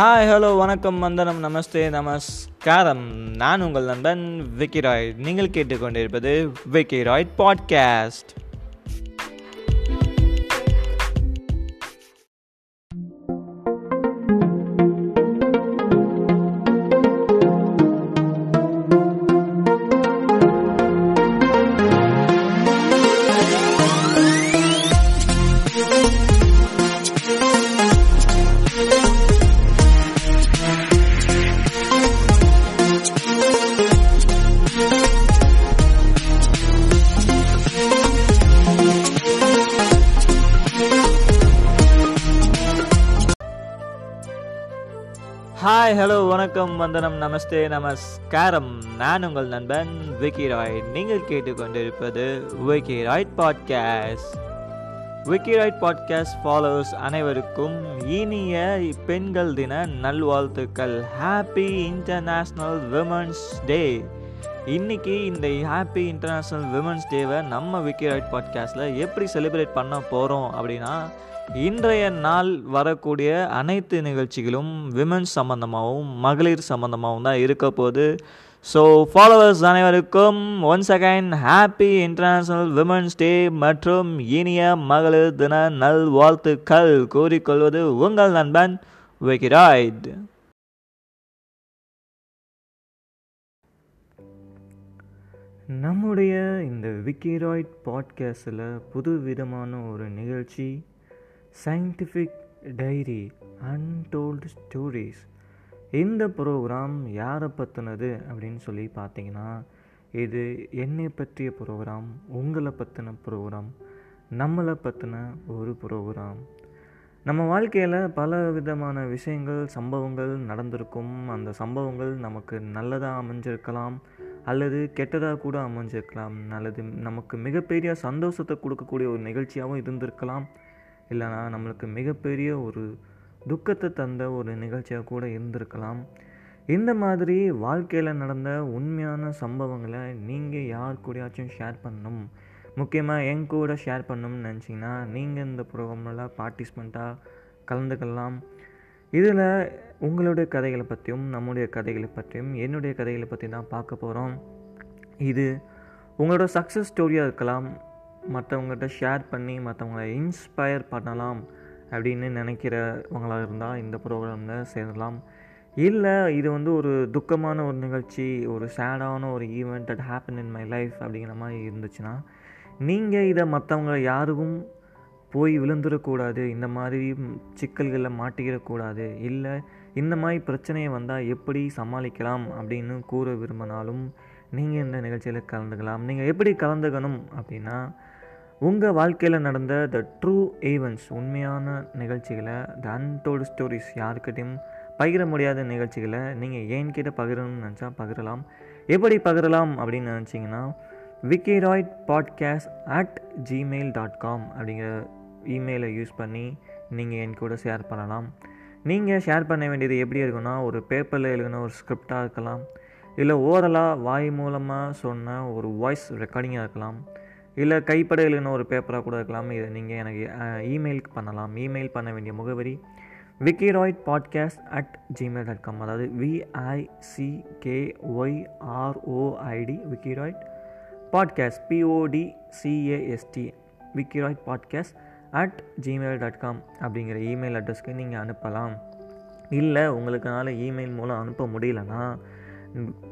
Hi hello வணக்கம் வந்தனம் நமஸ்தே நமஸ்காரம். நான் உங்கள் நண்பன் விக்கிராய்ட். நீங்கள் கேட்டுக்கொண்டிருப்பது விக்கிராய்ட் பாட்காஸ்ட் நமஸ்தே நமஸ்காரம். நான் உங்கள் நண்பன் விக்கி ராய் நீங்கள் கேட்டுக்கொண்டிருப்பது Vickyroid podcast. Vickyroid podcast followers அனைவருக்கும் இனிய பெண்கள் தின நல்வாழ்த்துக்கள். ஹாப்பி இன்டர்நேஷ்னல் விமன்ஸ் டே இன்னைக்கு இந்த ஹாப்பி இன்டர்நேஷ்னல் விமன்ஸ் டேவை நம்ம விக்கி ராய்ட் பாட்காஸ்ட்டில் எப்படி செலிப்ரேட் பண்ண போகிறோம் அப்படின்னா இன்றைய நாள் வரக்கூடிய அனைத்து நிகழ்ச்சிகளும் விமன்ஸ் சம்மந்தமாகவும் மகளிர் சம்மந்தமாகவும் தான் இருக்க போகுது. ஸோ ஃபாலோவர்ஸ் அனைவருக்கும் once again happy international women's day மற்றும் இனிய மகளிர் தின நல் வாழ்த்துக்கள் கூறிக்கொள்வது உங்கள் நண்பன் விகிராய்ட். நம்முடைய இந்த விக்கிராய்ட் பாட்காஸ்டில் புது விதமான ஒரு நிகழ்ச்சி சயின்டிஃபிக் டைரி அன்டோல்டு ஸ்டோரிஸ் இந்த ப்ரோக்ராம் யாரை பற்றினது அப்படின்னு சொல்லி பார்த்தீங்கன்னா இது என்னை பற்றிய ப்ரோக்ராம் உங்களை பற்றின ப்ரோக்ராம் நம்மளை பற்றின ஒரு ப்ரோக்ராம் நம்ம வாழ்க்கையில் பல விதமான விஷயங்கள் சம்பவங்கள் நடந்திருக்கும். அந்த சம்பவங்கள் நமக்கு நல்லதாக அமைஞ்சிருக்கலாம் அல்லது கெட்டதாக கூட அமைஞ்சிருக்கலாம். அல்லது நமக்கு மிகப்பெரிய சந்தோஷத்தை கொடுக்கக்கூடிய ஒரு நிகழ்ச்சியாகவும் இருந்திருக்கலாம். இல்லைனா நம்மளுக்கு மிகப்பெரிய ஒரு துக்கத்தை தந்த ஒரு நிகழ்ச்சியாக கூட இருந்திருக்கலாம். இந்த மாதிரி வாழ்க்கையில் நடந்த உண்மையான சம்பவங்களை நீங்கள் யார் கூடயாச்சும் ஷேர் பண்ணணும். முக்கியமாக என் கூட ஷேர் பண்ணணும்னு நினச்சிங்கன்னா நீங்கள் இந்த ப்ரோக்ராமில் பார்ட்டிசிபெண்ட்டாக கலந்துக்கலாம். இதில் உங்களுடைய கதைகளை பற்றியும் நம்முடைய கதைகளை பற்றியும் என்னுடைய கதைகளை பற்றி தான் பார்க்க போகிறோம் இது உங்களோட சக்ஸஸ் ஸ்டோரியாக இருக்கலாம். மற்றவங்ககிட்ட ஷேர் பண்ணி மற்றவங்கள இன்ஸ்பயர் பண்ணலாம் அப்படின்னு நினைக்கிறவங்களாக இருந்தால் இந்த ப்ரோக்ராமில் சேரலாம். இல்லை இது வந்து ஒரு துக்கமான ஒரு நிகழ்ச்சி ஒரு சேடான ஒரு event that happen in my life அப்படிங்கிற மாதிரி இருந்துச்சுன்னா நீங்கள் இதை மற்றவங்க யாருக்கும் போய் விழுந்துடக்கூடாது இந்த மாதிரி சிக்கல்களில் மாட்டிக்கிடக்கூடாது இல்லை இந்த மாதிரி பிரச்சனையை வந்தால் எப்படி சமாளிக்கலாம் அப்படின்னு கூற விரும்பினாலும் நீங்கள் இந்த நிகழ்ச்சியில் கலந்துக்கலாம். நீங்கள் எப்படி கலந்துக்கணும் அப்படின்னா உங்கள் வாழ்க்கையில் நடந்த த ட்ரூ ஈவெண்ட்ஸ் உண்மையான நிகழ்ச்சிகளை த அன்டோல்டு ஸ்டோரிஸ் யாருக்கிட்டையும் பகிர முடியாத நிகழ்ச்சிகளை நீங்கள் ஏன் கிட்ட பகிரணும்னு நினச்சா பகிரலாம். எப்படி பகிரலாம் அப்படின்னு நினச்சிங்கன்னா Vickyroid podcast at Gmail dot com அப்படிங்கிற இமெயிலை யூஸ் பண்ணி நீங்கள் என் கூட ஷேர் பண்ணலாம். நீங்கள் ஷேர் பண்ண வேண்டியது எப்படி இருக்குன்னா ஒரு பேப்பரில் எழுதின ஒரு ஸ்கிரிப்டாக இருக்கலாம். இல்லை ஓரலாக வாய் மூலமாக சொன்ன ஒரு வாய்ஸ் ரெக்கார்டிங்காக இருக்கலாம். இல்லை கைப்பட எழுதின ஒரு பேப்பராக கூட இருக்கலாம். இதை நீங்கள் எனக்கு இமெயிலுக்கு பண்ணலாம். இமெயில் பண்ண வேண்டிய முகவரி விக்கிராய்ட் podcast at Gmail dot com அதாவது விஐசிகேஒய்ஆர்ஓஐடி விக்கிராய்ட் podcast பிஓடிசிஏஎஸ்டி விக்கிராய்ட் podcast at Gmail dot com அப்படிங்கிற இமெயில் அட்ரஸ்க்கு நீங்கள் அனுப்பலாம். இல்லை உங்களுக்குனால இமெயில் மூலம் அனுப்ப முடியலன்னா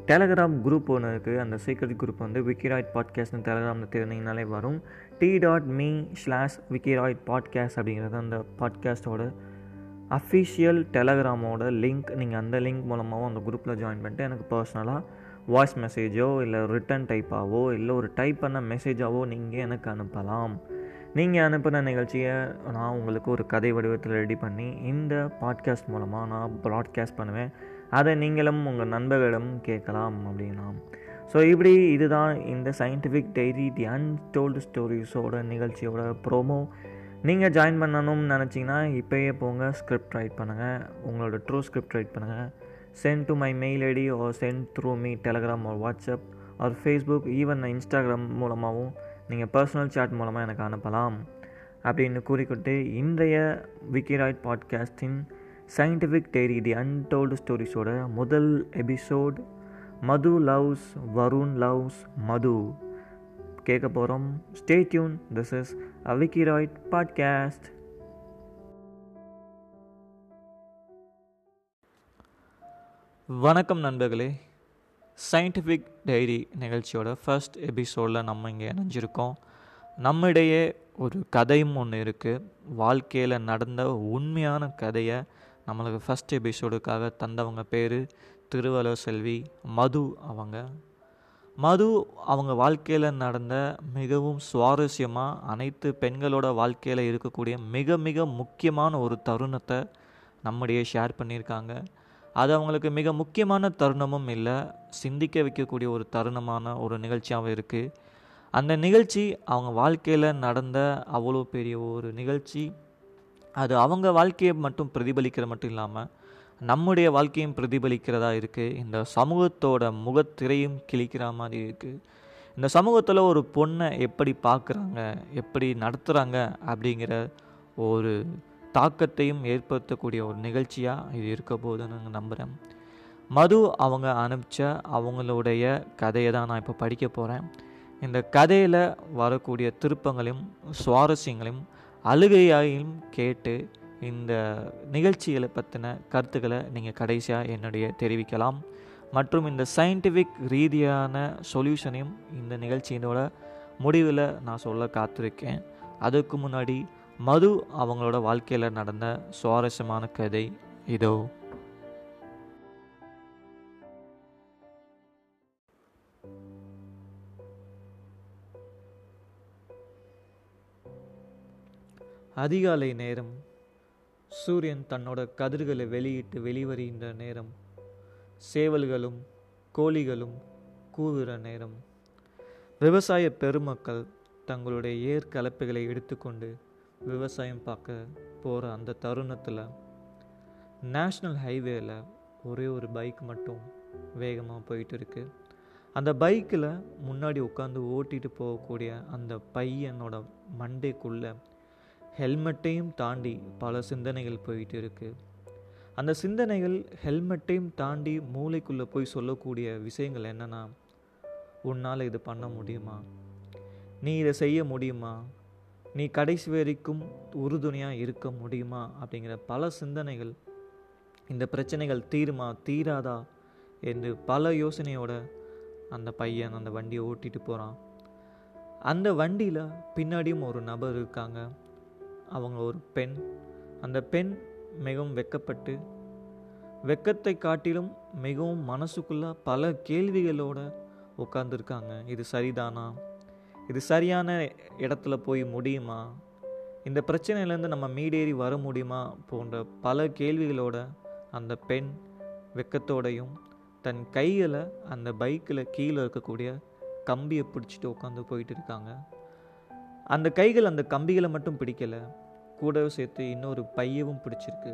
டெலகிராம் குரூப் ஒன்று இருக்குது அந்த சீக்ரெட் குரூப் வந்து விக்கிராய்ட் பாட்காஸ்ட்னு டெலகிராமில் தெரிஞ்சிங்கனாலே வரும். T dot me slash Vickyroid podcast அப்படிங்கிறது அந்த பாட்காஸ்ட்டோட அஃபிஷியல் டெலகிராமோட லிங்க் நீங்கள் அந்த லிங்க் மூலமாகவும் அந்த குரூப்பில் ஜாயின் பண்ணிட்டு எனக்கு பர்சனலாக வாய்ஸ் மெசேஜோ இல்லை ரிட்டன் டைப்பாகவோ இல்லை ஒரு டைப் பண்ண மெசேஜாவோ நீங்கள் எனக்கு அனுப்பலாம். நீங்கள் அனுப்பின நிகழ்ச்சியை நான் உங்களுக்கு ஒரு கதை வடிவத்தில் ரெடி பண்ணி இந்த பாட்காஸ்ட் மூலமாக நான் ப்ராட்காஸ்ட் பண்ணுவேன். அதை நீங்களும் உங்கள் நண்பர்களிடம் கேட்கலாம் அப்படின்னா ஸோ இப்படி இதுதான் இந்த சயின்டிஃபிக் டைரி தி அன்டோல்டு ஸ்டோரிஸோட நிகழ்ச்சியோட ப்ரோமோ நீங்கள் ஜாயின் பண்ணணும்னு நினச்சிங்கன்னா இப்போயே போங்க ஸ்கிரிப்ட் ரைட் பண்ணுங்கள் உங்களோட ட்ரூ ஸ்கிரிப்ட் ரைட் பண்ணுங்கள் send to my mail ID or send through me Telegram or WhatsApp or Facebook even Instagram மூலமாகவும் நீங்கள் பர்சனல் சாட் மூலமாக எனக்கு அனுப்பலாம். அப்படின்னு கூறிக்கொண்டு இன்றைய விக்கிராய்ட் பாட்காஸ்டின் சயின்டிஃபிக் டைரி தி அன்டோல்டு ஸ்டோரிஸோட முதல் episode Madhu loves Varun loves Madhu. கேட்க போகிறோம் stay tune this is அவிக்கிராய்ட் podcast வணக்கம் நண்பர்களே. சயின்டிஃபிக் டைரி நிகழ்ச்சியோட ஃபர்ஸ்ட் எபிசோடில் நம்ம இங்கே இணைஞ்சிருக்கோம். நம்மிடையே ஒரு கதையும் ஒன்று இருக்குது வாழ்க்கையில் நடந்த உண்மையான கதையை நம்மளுக்கு ஃபஸ்ட் எபிசோடுக்காக தந்தவங்க பேர் திருவள்ளுவர் செல்வி மது அவங்க. மது அவங்க வாழ்க்கையில் நடந்த மிகவும் சுவாரஸ்யமாக அனைத்து பெண்களோட வாழ்க்கையில் இருக்கக்கூடிய மிக மிக முக்கியமான ஒரு தருணத்தை நம்முடைய ஷேர் பண்ணியிருக்காங்க. அது அவங்களுக்கு மிக முக்கியமான தருணமும் இல்லை சிந்திக்க வைக்கக்கூடிய ஒரு தருணமான ஒரு நிகழ்ச்சியாகவும் இருக்குது அந்த நிகழ்ச்சி அவங்க வாழ்க்கையில் நடந்த அவ்வளோ பெரிய ஒரு நிகழ்ச்சி. அது அவங்க வாழ்க்கையை மட்டும் பிரதிபலிக்கிற மட்டும் இல்லாமல் நம்முடைய வாழ்க்கையும் பிரதிபலிக்கிறதா இருக்குது இந்த சமூகத்தோட முகத்திரையும் கிழிக்கிற மாதிரி இருக்குது இந்த சமூகத்தில் ஒரு பொண்ணை எப்படி பார்க்குறாங்க எப்படி நடத்துகிறாங்க அப்படிங்கிற ஒரு தாக்கத்தையும் ஏற்படுத்தக்கூடிய ஒரு நிகழ்ச்சியாக இது இருக்க போதுன்னு நான் நம்புகிறேன் மது அவங்க அனுப்பிச்ச அவங்களுடைய கதையை தான் நான் இப்போ படிக்க போகிறேன் இந்த கதையில் வரக்கூடிய திருப்பங்களையும் சுவாரஸ்யங்களையும் அழுகையாயும் கேட்டு இந்த நிகழ்ச்சிகளை பற்றின கருத்துக்களை நீங்கள் கடைசியாக என்னுடைய தெரிவிக்கலாம். மற்றும் இந்த சயின்டிஃபிக் ரீதியான சொல்யூஷனையும் இந்த நிகழ்ச்சியினோட முடிவில் நான் சொல்ல காத்திருக்கேன். அதுக்கு முன்னாடி மது அவங்களோட வாழ்க்கையில் நடந்த சுவாரஸ்யமான கதை இதோ. அதிகாலை நேரம். சூரியன் தன்னோட கதிர்களை வெளியிட்டு வெளிவருகின்ற நேரம். சேவல்களும் கோழிகளும் கூவுகிற நேரம். விவசாய பெருமக்கள் தங்களுடைய ஏர் கலப்பைகளை எடுத்துக்கொண்டு விவசாயம் பார்க்க போகிற அந்த தருணத்தில் நேஷ்னல் ஹைவேயில் ஒரே ஒரு பைக் மட்டும் வேகமாக போயிட்டு இருக்கு அந்த பைக்கில் முன்னாடி உட்காந்து ஓட்டிகிட்டு போகக்கூடிய அந்த பையனோட மண்டைக்குள்ளே ஹெல்மெட்டையும் தாண்டி பல சிந்தனைகள் போயிட்டு இருக்கு. அந்த சிந்தனைகள் ஹெல்மெட்டையும் தாண்டி மூளைக்குள்ளே போய் சொல்லக்கூடிய விஷயங்கள் என்னென்னா உன்னால் இது பண்ண முடியுமா? நீ இதை செய்ய முடியுமா? நீ கடைசி வரைக்கும் உறுதுணையாக இருக்க முடியுமா? அப்படிங்கிற பல சிந்தனைகள் இந்த பிரச்சனைகள் தீருமா தீராதா? என்று பல யோசனையோட அந்த பையன் அந்த வண்டியை ஓட்டிட்டு போகிறான் அந்த வண்டியில் பின்னாடியும் ஒரு நபர் இருக்காங்க. அவங்க ஒரு பெண். அந்த பெண் மிகவும் வெக்கப்பட்டு வெக்கத்தை காட்டிலும் மிகவும் மனசுக்குள்ள பல கேள்விகளோட உட்காந்துருக்காங்க இது சரிதானா? இது சரியான இடத்துல போய் முடியுமா? இந்த பிரச்சனையிலேருந்து நம்ம மீடேறி வர முடியுமா? போன்ற பல கேள்விகளோட அந்த பெண் வெக்கத்தோடையும் தன் கையில் அந்த பைக்கில் கீழே இருக்கக்கூடிய கம்பியை பிடிச்சிட்டு உட்காந்து போயிட்டு இருக்காங்க. அந்த கைகள் அந்த கம்பிகளை மட்டும் பிடிக்கலை. கூடவே சேர்த்து இன்னொரு பையவும் பிடிச்சிருக்கு.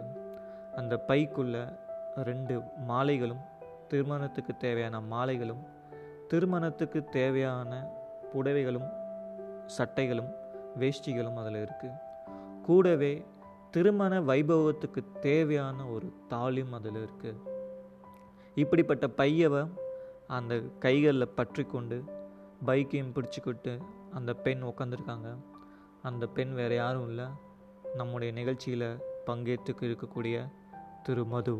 அந்த பைக்குள்ளே ரெண்டு மாலைகளும் திருமணத்துக்கு தேவையான மாலைகளும் திருமணத்துக்கு தேவையான புடவைகளும் சட்டைகளும் வேஷ்டிகளும் அதில் இருக்குது கூடவே திருமண வைபவத்துக்கு தேவையான ஒரு தாலியும் அதில் இருக்குது இப்படிப்பட்ட பையவை அந்த கைகளில் பற்றி கொண்டு பைக்கையும் பிடிச்சிக்கிட்டு அந்த பெண் உட்காந்துருக்காங்க அந்த பெண் வேறு யாரும் இல்லை. நம்முடைய நிகழ்ச்சியில் பங்கேற்றுக்கு இருக்கக்கூடிய திரு மது.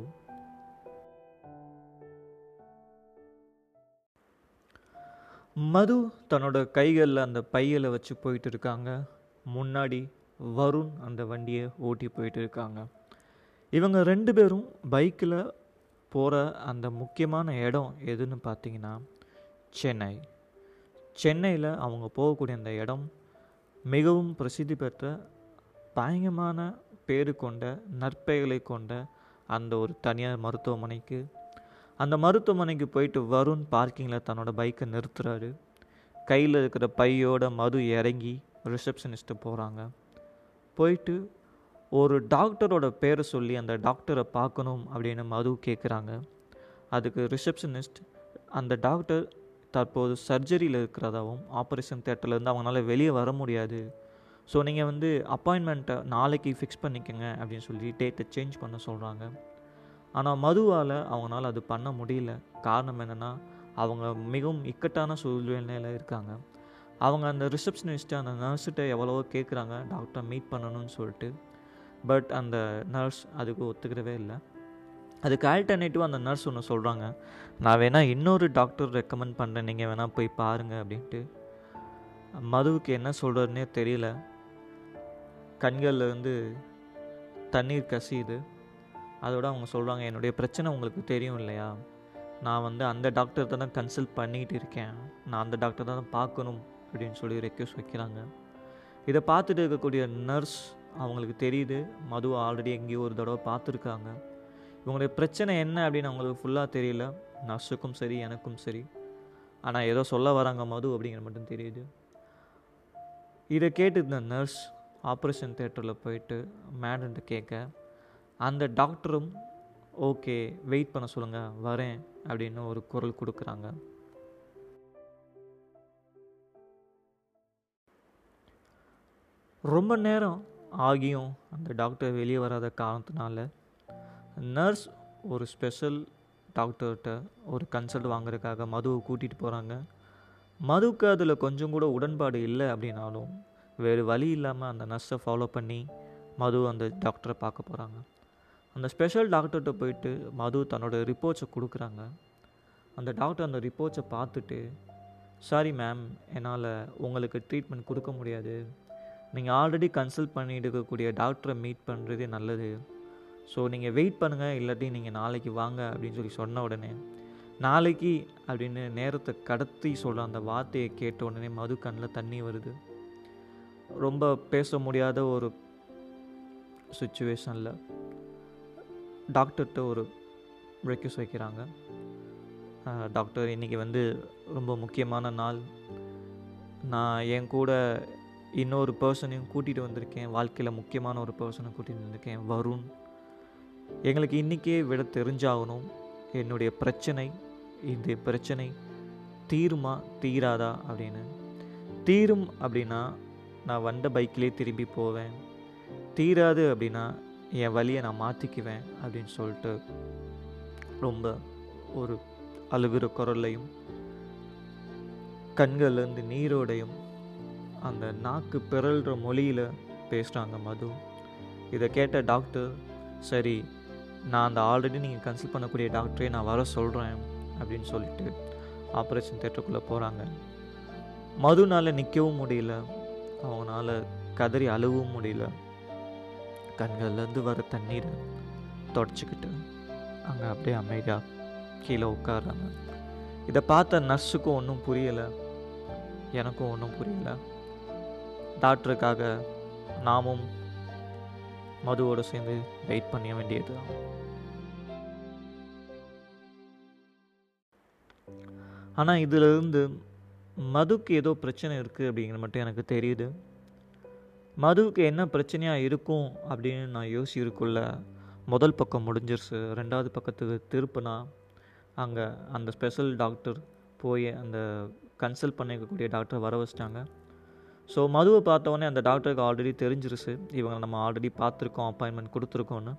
மது தன்னோட கைகளில் அந்த பையில் வச்சு போயிட்டு இருக்காங்க. முன்னாடி வருண் அந்த வண்டியை ஓட்டி போயிட்டு இருக்காங்க. இவங்க ரெண்டு பேரும் பைக்கில் போகிற அந்த முக்கியமான இடம் எதுன்னு பார்த்தீங்கன்னா சென்னை. சென்னையில் அவங்க போகக்கூடிய அந்த இடம் மிகவும் பிரசித்தி பெற்ற பயங்கரமான பேரு கொண்ட நற்பெயர்களை கொண்ட அந்த ஒரு தனியார் மருத்துவமனைக்கு அந்த மருத்துவமனைக்கு போயிட்டு வருண் பார்க்கிங்கில் தன்னோட பைக்கை நிறுத்துறாரு. கையில் இருக்கிற பையோட மது இறங்கி ரிசப்ஷனிஸ்ட்டு போகிறாங்க போயிட்டு ஒரு டாக்டரோட பேரை சொல்லி அந்த டாக்டரை பார்க்கணும் அப்படின்னு மது கேட்குறாங்க அதுக்கு ரிசப்ஷனிஸ்ட் அந்த டாக்டர் தற்போது சர்ஜரியில் இருக்கிறதாகவும் ஆப்ரேஷன் தேட்டர்லேருந்து அவங்களால வெளியே வர முடியாது. ஸோ நீங்கள் வந்து அப்பாயின்மெண்ட்டை நாளைக்கு ஃபிக்ஸ் பண்ணிக்கோங்க அப்படின்னு சொல்லி டேட்டை சேஞ்ச் பண்ண சொல்கிறாங்க ஆனால் மதுவால் அவங்களால அது பண்ண முடியல. காரணம் என்னென்னா அவங்க மிகவும் இக்கட்டான சூழ்நிலையில் இருக்காங்க. அவங்க அந்த ரிசப்ஷனிஸ்ட்டு அந்த நர்ஸுகிட்ட எவ்வளவோ கேட்குறாங்க டாக்டரை மீட் பண்ணணும்னு சொல்லிட்டு. பட் அந்த நர்ஸ் அதுக்கு ஒத்துக்கிறவே இல்லை. அதுக்கு ஆல்டர்னேட்டிவாக அந்த நர்ஸ் ஒன்று சொல்கிறாங்க நான் வேணால் இன்னொரு டாக்டர் ரெக்கமெண்ட் பண்ணுறேன் நீங்கள் வேணால் போய் பாருங்கள் அப்படின்ட்டு. மதுவுக்கு என்ன சொல்கிறதுனே தெரியல. கண்களில் இருந்து தண்ணீர் கசியுது. அதோட அவங்க சொல்கிறாங்க என்னுடைய பிரச்சனை உங்களுக்கு தெரியும் இல்லையா? நான் வந்து அந்த டாக்டர் தான் கன்சல்ட் பண்ணிகிட்டு இருக்கேன். நான் அந்த டாக்டர் தான் பார்க்கணும் அப்படின்னு சொல்லி ரெக்வஸ்ட் வைக்கிறாங்க. இதை பார்த்துட்டு இருக்கக்கூடிய நர்ஸ் அவங்களுக்கு தெரியுது. மது ஆல்ரெடி எங்கேயோ ஒரு தடவை பார்த்துருக்காங்க. இவங்களுடைய பிரச்சனை என்ன? அப்படின்னு அவங்களுக்கு ஃபுல்லாக தெரியல. நர்ஸுக்கும் சரி எனக்கும் சரி. ஆனால் ஏதோ சொல்ல வராங்க மது அப்படிங்கிற மட்டும் தெரியுது. இதை கேட்டு இந்த நர்ஸ் ஆப்ரேஷன் தேட்டரில் போயிட்டு மேடன்ட்டு கேட்க அந்த டாக்டரும் ஓகே வெயிட் பண்ண சொல்லுங்கள் வரேன் அப்படின்னு ஒரு குரல் கொடுக்குறாங்க. ரொம்ப நேரம் ஆகியும் அந்த டாக்டர் வெளியே வராத காரணத்தினால நர்ஸ் ஒரு ஸ்பெஷல் டாக்டர்கிட்ட ஒரு கன்சல்ட் வாங்குறதுக்காக மதுவை கூட்டிகிட்டு போகிறாங்க மதுவுக்கு அதில் கொஞ்சம் கூட உடன்பாடு இல்லை அப்படின்னாலும் வேறு வழி இல்லாமல் அந்த நர்ஸை ஃபாலோ பண்ணி மது அந்த டாக்டரை பார்க்க போகிறாங்க அந்த ஸ்பெஷல் டாக்டர்கிட்ட போயிட்டு மது தன்னோட ரிப்போர்ட்ஸை கொடுக்குறாங்க. அந்த டாக்டர் அந்த ரிப்போர்ட்ஸை பார்த்துட்டு சாரி மேம் என்னால் உங்களுக்கு ட்ரீட்மெண்ட் கொடுக்க முடியாது. நீங்கள் ஆல்ரெடி கன்சல்ட் பண்ணிட்டு இருக்கக்கூடிய டாக்டரை மீட் பண்ணுறதே நல்லது. ஸோ நீங்கள் வெயிட் பண்ணுங்கள் இல்லாட்டி நீங்கள் நாளைக்கு வாங்க அப்படின்னு சொல்லி சொன்ன உடனே நாளைக்கு அப்படின்னு நேரத்தை கடத்தி சொல்கிற அந்த வார்த்தையை கேட்ட உடனே மது கண்ணில் தண்ணி வருது. ரொம்ப பேச முடியாத ஒரு சுச்சுவேஷனில் டாக்டர்கிட்ட ஒரு ரெக்யூஸ் வைக்கிறாங்க. டாக்டர் இன்றைக்கி வந்து ரொம்ப முக்கியமான நாள். நான் என் கூட இன்னொரு பர்சனையும் கூட்டிகிட்டு வந்திருக்கேன். வாழ்க்கையில் முக்கியமான ஒரு பர்சனை கூட்டிகிட்டு வந்திருக்கேன். வருண். எங்களுக்கு இன்றைக்கே விட தெரிஞ்சாகணும். என்னுடைய பிரச்சனை இந்த பிரச்சனை தீருமா தீராதா அப்படின்னு. தீரும் அப்படின்னா நான் வந்த பைக்கிலே திரும்பி போவேன். தீராது அப்படின்னா என் வழியை நான் மாற்றிக்குவேன் அப்படின்னு சொல்லிட்டு ரொம்ப ஒரு அழுகிற குரல்லையும் கண்கள்லேருந்து நீரோடையும் அந்த நாக்கு பிறல்ற மொழியில் பேசுகிறாங்க மது. இதை கேட்ட டாக்டர் சரி நான் அந்த ஆல்ரெடி நீங்கள் கன்சல்ட் பண்ணக்கூடிய டாக்டரே நான் வர சொல்கிறேன் அப்படின்னு சொல்லிட்டு ஆப்ரேஷன் தேட்டருக்குள்ளே போகிறாங்க மதுனால் நிற்கவும் முடியல. அவனால் கதறி அழுவும் முடியல. கண்கள்லேருந்து வர தண்ணீரை தொடச்சிக்கிட்டு அங்கே அப்படியே அமைதியாக கீழே உட்காராங்க இதை பார்த்த நர்ஸுக்கும் ஒன்றும் புரியலை. எனக்கும் ஒன்றும் புரியல. டாக்டருக்காக நாமும் மதுவோடு சேர்ந்து வெயிட் பண்ண வேண்டியது. ஆனால் இதிலிருந்து மதுக்கு ஏதோ பிரச்சனை இருக்குது அப்படிங்கிற மட்டும் எனக்கு தெரியுது. மதுவுக்கு என்ன பிரச்சனையாக இருக்கும் அப்படின்னு நான் யோசிச்சிருக்குள்ள முதல் பக்கம் முடிஞ்சிருச்சு. ரெண்டாவது பக்கத்துக்கு திருப்புனா அங்கே அந்த ஸ்பெஷல் டாக்டர் போய் அந்த கன்சல்ட் பண்ணிக்கக்கூடிய டாக்டர் வர வச்சிட்டாங்க. ஸோ மதுவை பார்த்தவொடனே அந்த டாக்டருக்கு ஆல்ரெடி தெரிஞ்சிருச்சு. இவங்க நம்ம ஆல்ரெடி பார்த்துருக்கோம் அப்பாயின்மெண்ட் கொடுத்துருக்கோன்னு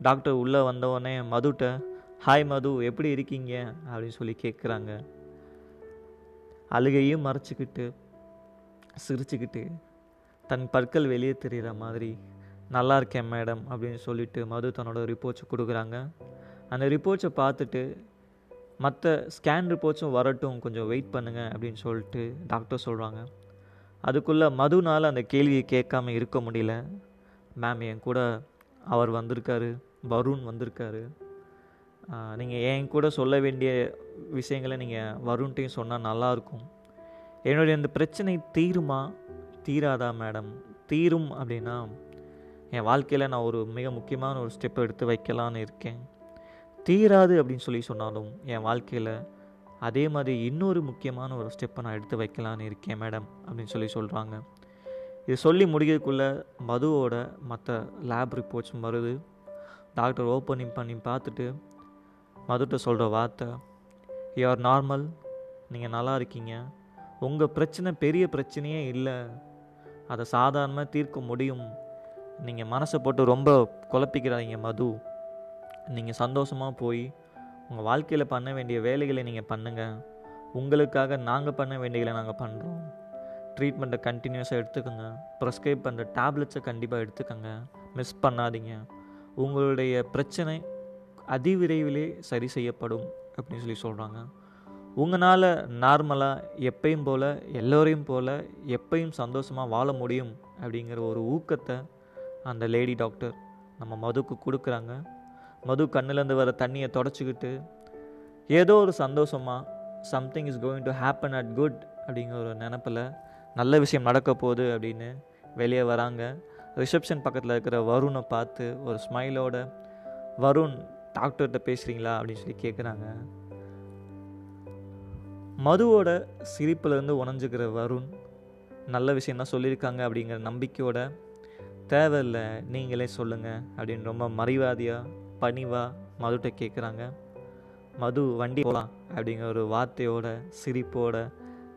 டாக்டர் உள்ளே வந்தவொடனே மதுட்ட ஹாய் மது எப்படி இருக்கீங்க? அப்படின்னு சொல்லி கேட்குறாங்க அழுகையும் மறைச்சிக்கிட்டு சிரிச்சுக்கிட்டு தன் பற்கள் வெளியே தெரிகிற மாதிரி நல்லா இருக்கேன் மேடம் அப்படின்னு சொல்லிட்டு மது தன்னோட ரிப்போர்ட்ஸை கொடுக்குறாங்க. அந்த ரிப்போர்ட்ஸை பார்த்துட்டு மற்ற ஸ்கேன் ரிப்போர்ட்ஸும் வரட்டும் கொஞ்சம் வெயிட் பண்ணுங்கள் அப்படின்னு சொல்லிட்டு டாக்டர் சொல்கிறாங்க அதுக்குள்ளே மதுனால் அந்த கேள்வியை கேட்காம இருக்க முடியல. மேம் என் கூட அவர் வந்திருக்காரு வருண் வந்திருக்காரு. நீங்கள் என் கூட சொல்ல வேண்டிய விஷயங்களை நீங்கள் வருண்ட்டையும் சொன்னால் நல்லாயிருக்கும். என்னுடைய இந்த பிரச்சனை தீருமா? தீராதா மேடம்? தீரும் அப்படின்னா என் வாழ்க்கையில் நான் ஒரு மிக முக்கியமான ஒரு ஸ்டெப் எடுத்து வைக்கலான்னு இருக்கேன். தீராது அப்படின்னு சொல்லி சொன்னாலும் என் வாழ்க்கையில் அதே மாதிரி இன்னொரு முக்கியமான ஒரு ஸ்டெப்பை நான் எடுத்து வைக்கலான்னு இருக்கேன் மேடம் அப்படின்னு சொல்லி சொல்கிறாங்க இது சொல்லி முடிக்கிறதுக்குள்ளே மதுவோட மற்ற லேப் ரிப்போர்ட்ஸ் வருது. டாக்டர் ஓப்பனிங் பண்ணி பார்த்துட்டு மதுட்ட சொல்கிற வார்த்தை யூஆர் நார்மல் நீங்கள் நல்லா இருக்கீங்க. உங்கள் பிரச்சனை பெரிய பிரச்சனையே இல்லை. அதை சாதாரணமாக தீர்க்க முடியும். நீங்கள் மனசை போட்டு ரொம்ப குழப்பிக்கிறாதீங்க மது. நீங்கள் சந்தோஷமாக போய் உங்கள் வாழ்க்கையில் பண்ண வேண்டிய வேலைகளை நீங்கள் பண்ணுங்கள் உங்களுக்காக நாங்கள் பண்ண வேண்டியதை நாங்கள் பண்ணுறோம் ட்ரீட்மெண்ட்டை கண்டினியூஸாக எடுத்துக்கோங்க. ப்ரெஸ்கிரைப் பண்ணுற டேப்லெட்ஸை கண்டிப்பாக எடுத்துக்கோங்க. மிஸ் பண்ணாதீங்க. உங்களுடைய பிரச்சனை அதிவிரைவிலே சரி செய்யப்படும். அப்படின்னு சொல்லி சொல்கிறாங்க உங்களால் நார்மலாக எப்பையும் போல் எல்லோரையும் போல் எப்பையும் சந்தோஷமாக வாழ முடியும் அப்படிங்கிற ஒரு ஊக்கத்தை அந்த லேடி டாக்டர் நம்ம மதுக்கு கொடுக்குறாங்க. மது கண்ணுலேருந்து வர தண்ணியை தொடச்சிக்கிட்டு ஏதோ ஒரு சந்தோஷமாக something is going to happen at good அப்படிங்கிற ஒரு நினப்பில் நல்ல விஷயம் நடக்க போகுது அப்படின்னு வெளியே வராங்க. ரிசப்ஷன் பக்கத்தில் இருக்கிற வருணை பார்த்து ஒரு ஸ்மைலோட வருண் டாக்டர்கிட்ட பேசுகிறீங்களா அப்படின்னு சொல்லி கேட்குறாங்க மதுவோட சிரிப்புலேருந்து உணஞ்சுக்கிற வருண் நல்ல விஷயம் தான் சொல்லியிருக்காங்க அப்படிங்கிற நம்பிக்கையோட தேவையில்லை நீங்களே சொல்லுங்கள் அப்படின்னு ரொம்ப மறைவாதியாக பணிவாக மதுட்ட கேட்குறாங்க மது வண்டி போகலாம் அப்படிங்கிற ஒரு வார்த்தையோட சிரிப்போட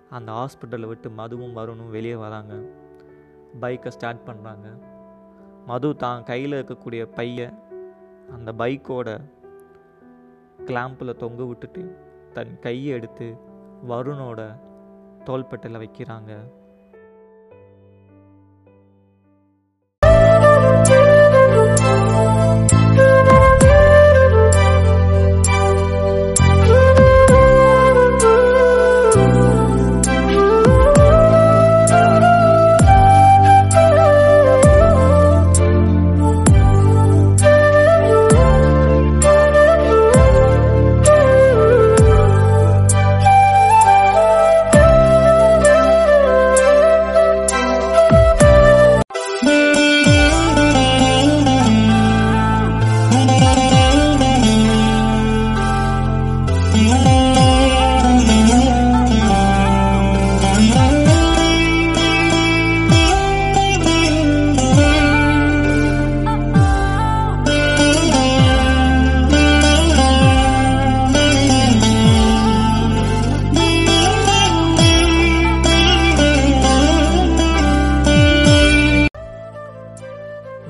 அந்த ஹாஸ்பிட்டலை விட்டு மதுவும் வருணும் வெளியே வராங்க. பைக்கை ஸ்டார்ட் பண்ணுறாங்க மது தான் கையில் இருக்கக்கூடிய பையை அந்த பைக்கோட கிளாம்பில் தொங்க விட்டுட்டு தன் கையை எடுத்து வருணோட தோள்பட்டையில் வைக்கிறாங்க.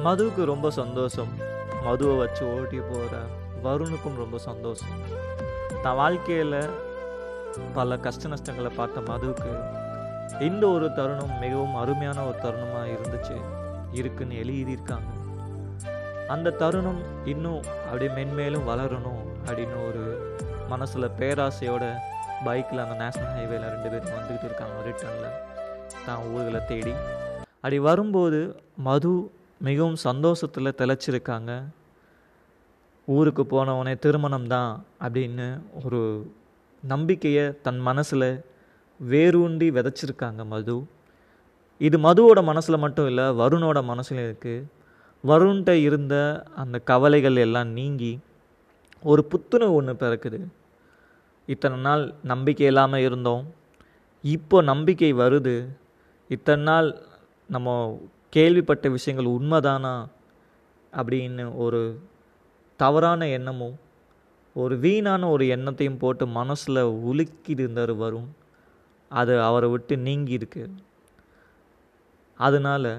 மதுவுக்கு ரொம்ப சந்தோஷம். மதுவை வச்சு ஓட்டி போகிற வருணுக்கும் ரொம்ப சந்தோஷம். தான் வாழ்க்கையில் பல கஷ்ட நஷ்டங்களை பார்த்த மதுவுக்கு இந்த ஒரு தருணம் மிகவும் அருமையான ஒரு தருணமாக இருந்துச்சு. இருக்குன்னு எழுதியிருக்காங்க. அந்த தருணம் இன்னும் அப்படியே மென்மேலும் வளரணும் அப்படின்னு ஒரு மனசில் பேராசையோட பைக்கில் அந்த நேஷ்னல் ஹைவேல ரெண்டு பேரும் வந்துக்கிட்டு இருக்காங்க. ரிட்டர்னில் தான் ஊர்களை தேடி. அப்படி வரும்போது மது மிகவும் சந்தோஷத்தில் திளைச்சிருக்காங்க. ஊருக்கு போனவனே திருமணம் தான் அப்படின்னு ஒரு நம்பிக்கையை தன் மனசில் வேரூண்டி விதைச்சிருக்காங்க மது. இது மதுவோட மனசில் மட்டும் இல்லை வருணோட மனசில் இருக்குது வருண்கிட்ட இருந்த அந்த கவலைகள் எல்லாம் நீங்கி ஒரு புத்துணர்வு ஒன்று பிறக்குது. இத்தனை நாள் நம்பிக்கை இல்லாமல் இருந்தோம். இப்போ நம்பிக்கை வருது. இத்தனை நாள் நம்ம கேள்விப்பட்ட விஷயங்கள் உண்மைதானா அப்படின்னு ஒரு தவறான எண்ணமும் ஒரு வீணான ஒரு எண்ணத்தையும் போட்டு மனசில் உலுக்கிட்டு இருந்தார் வரும் அது அவரை விட்டு நீங்கி இருக்கு. அதனால்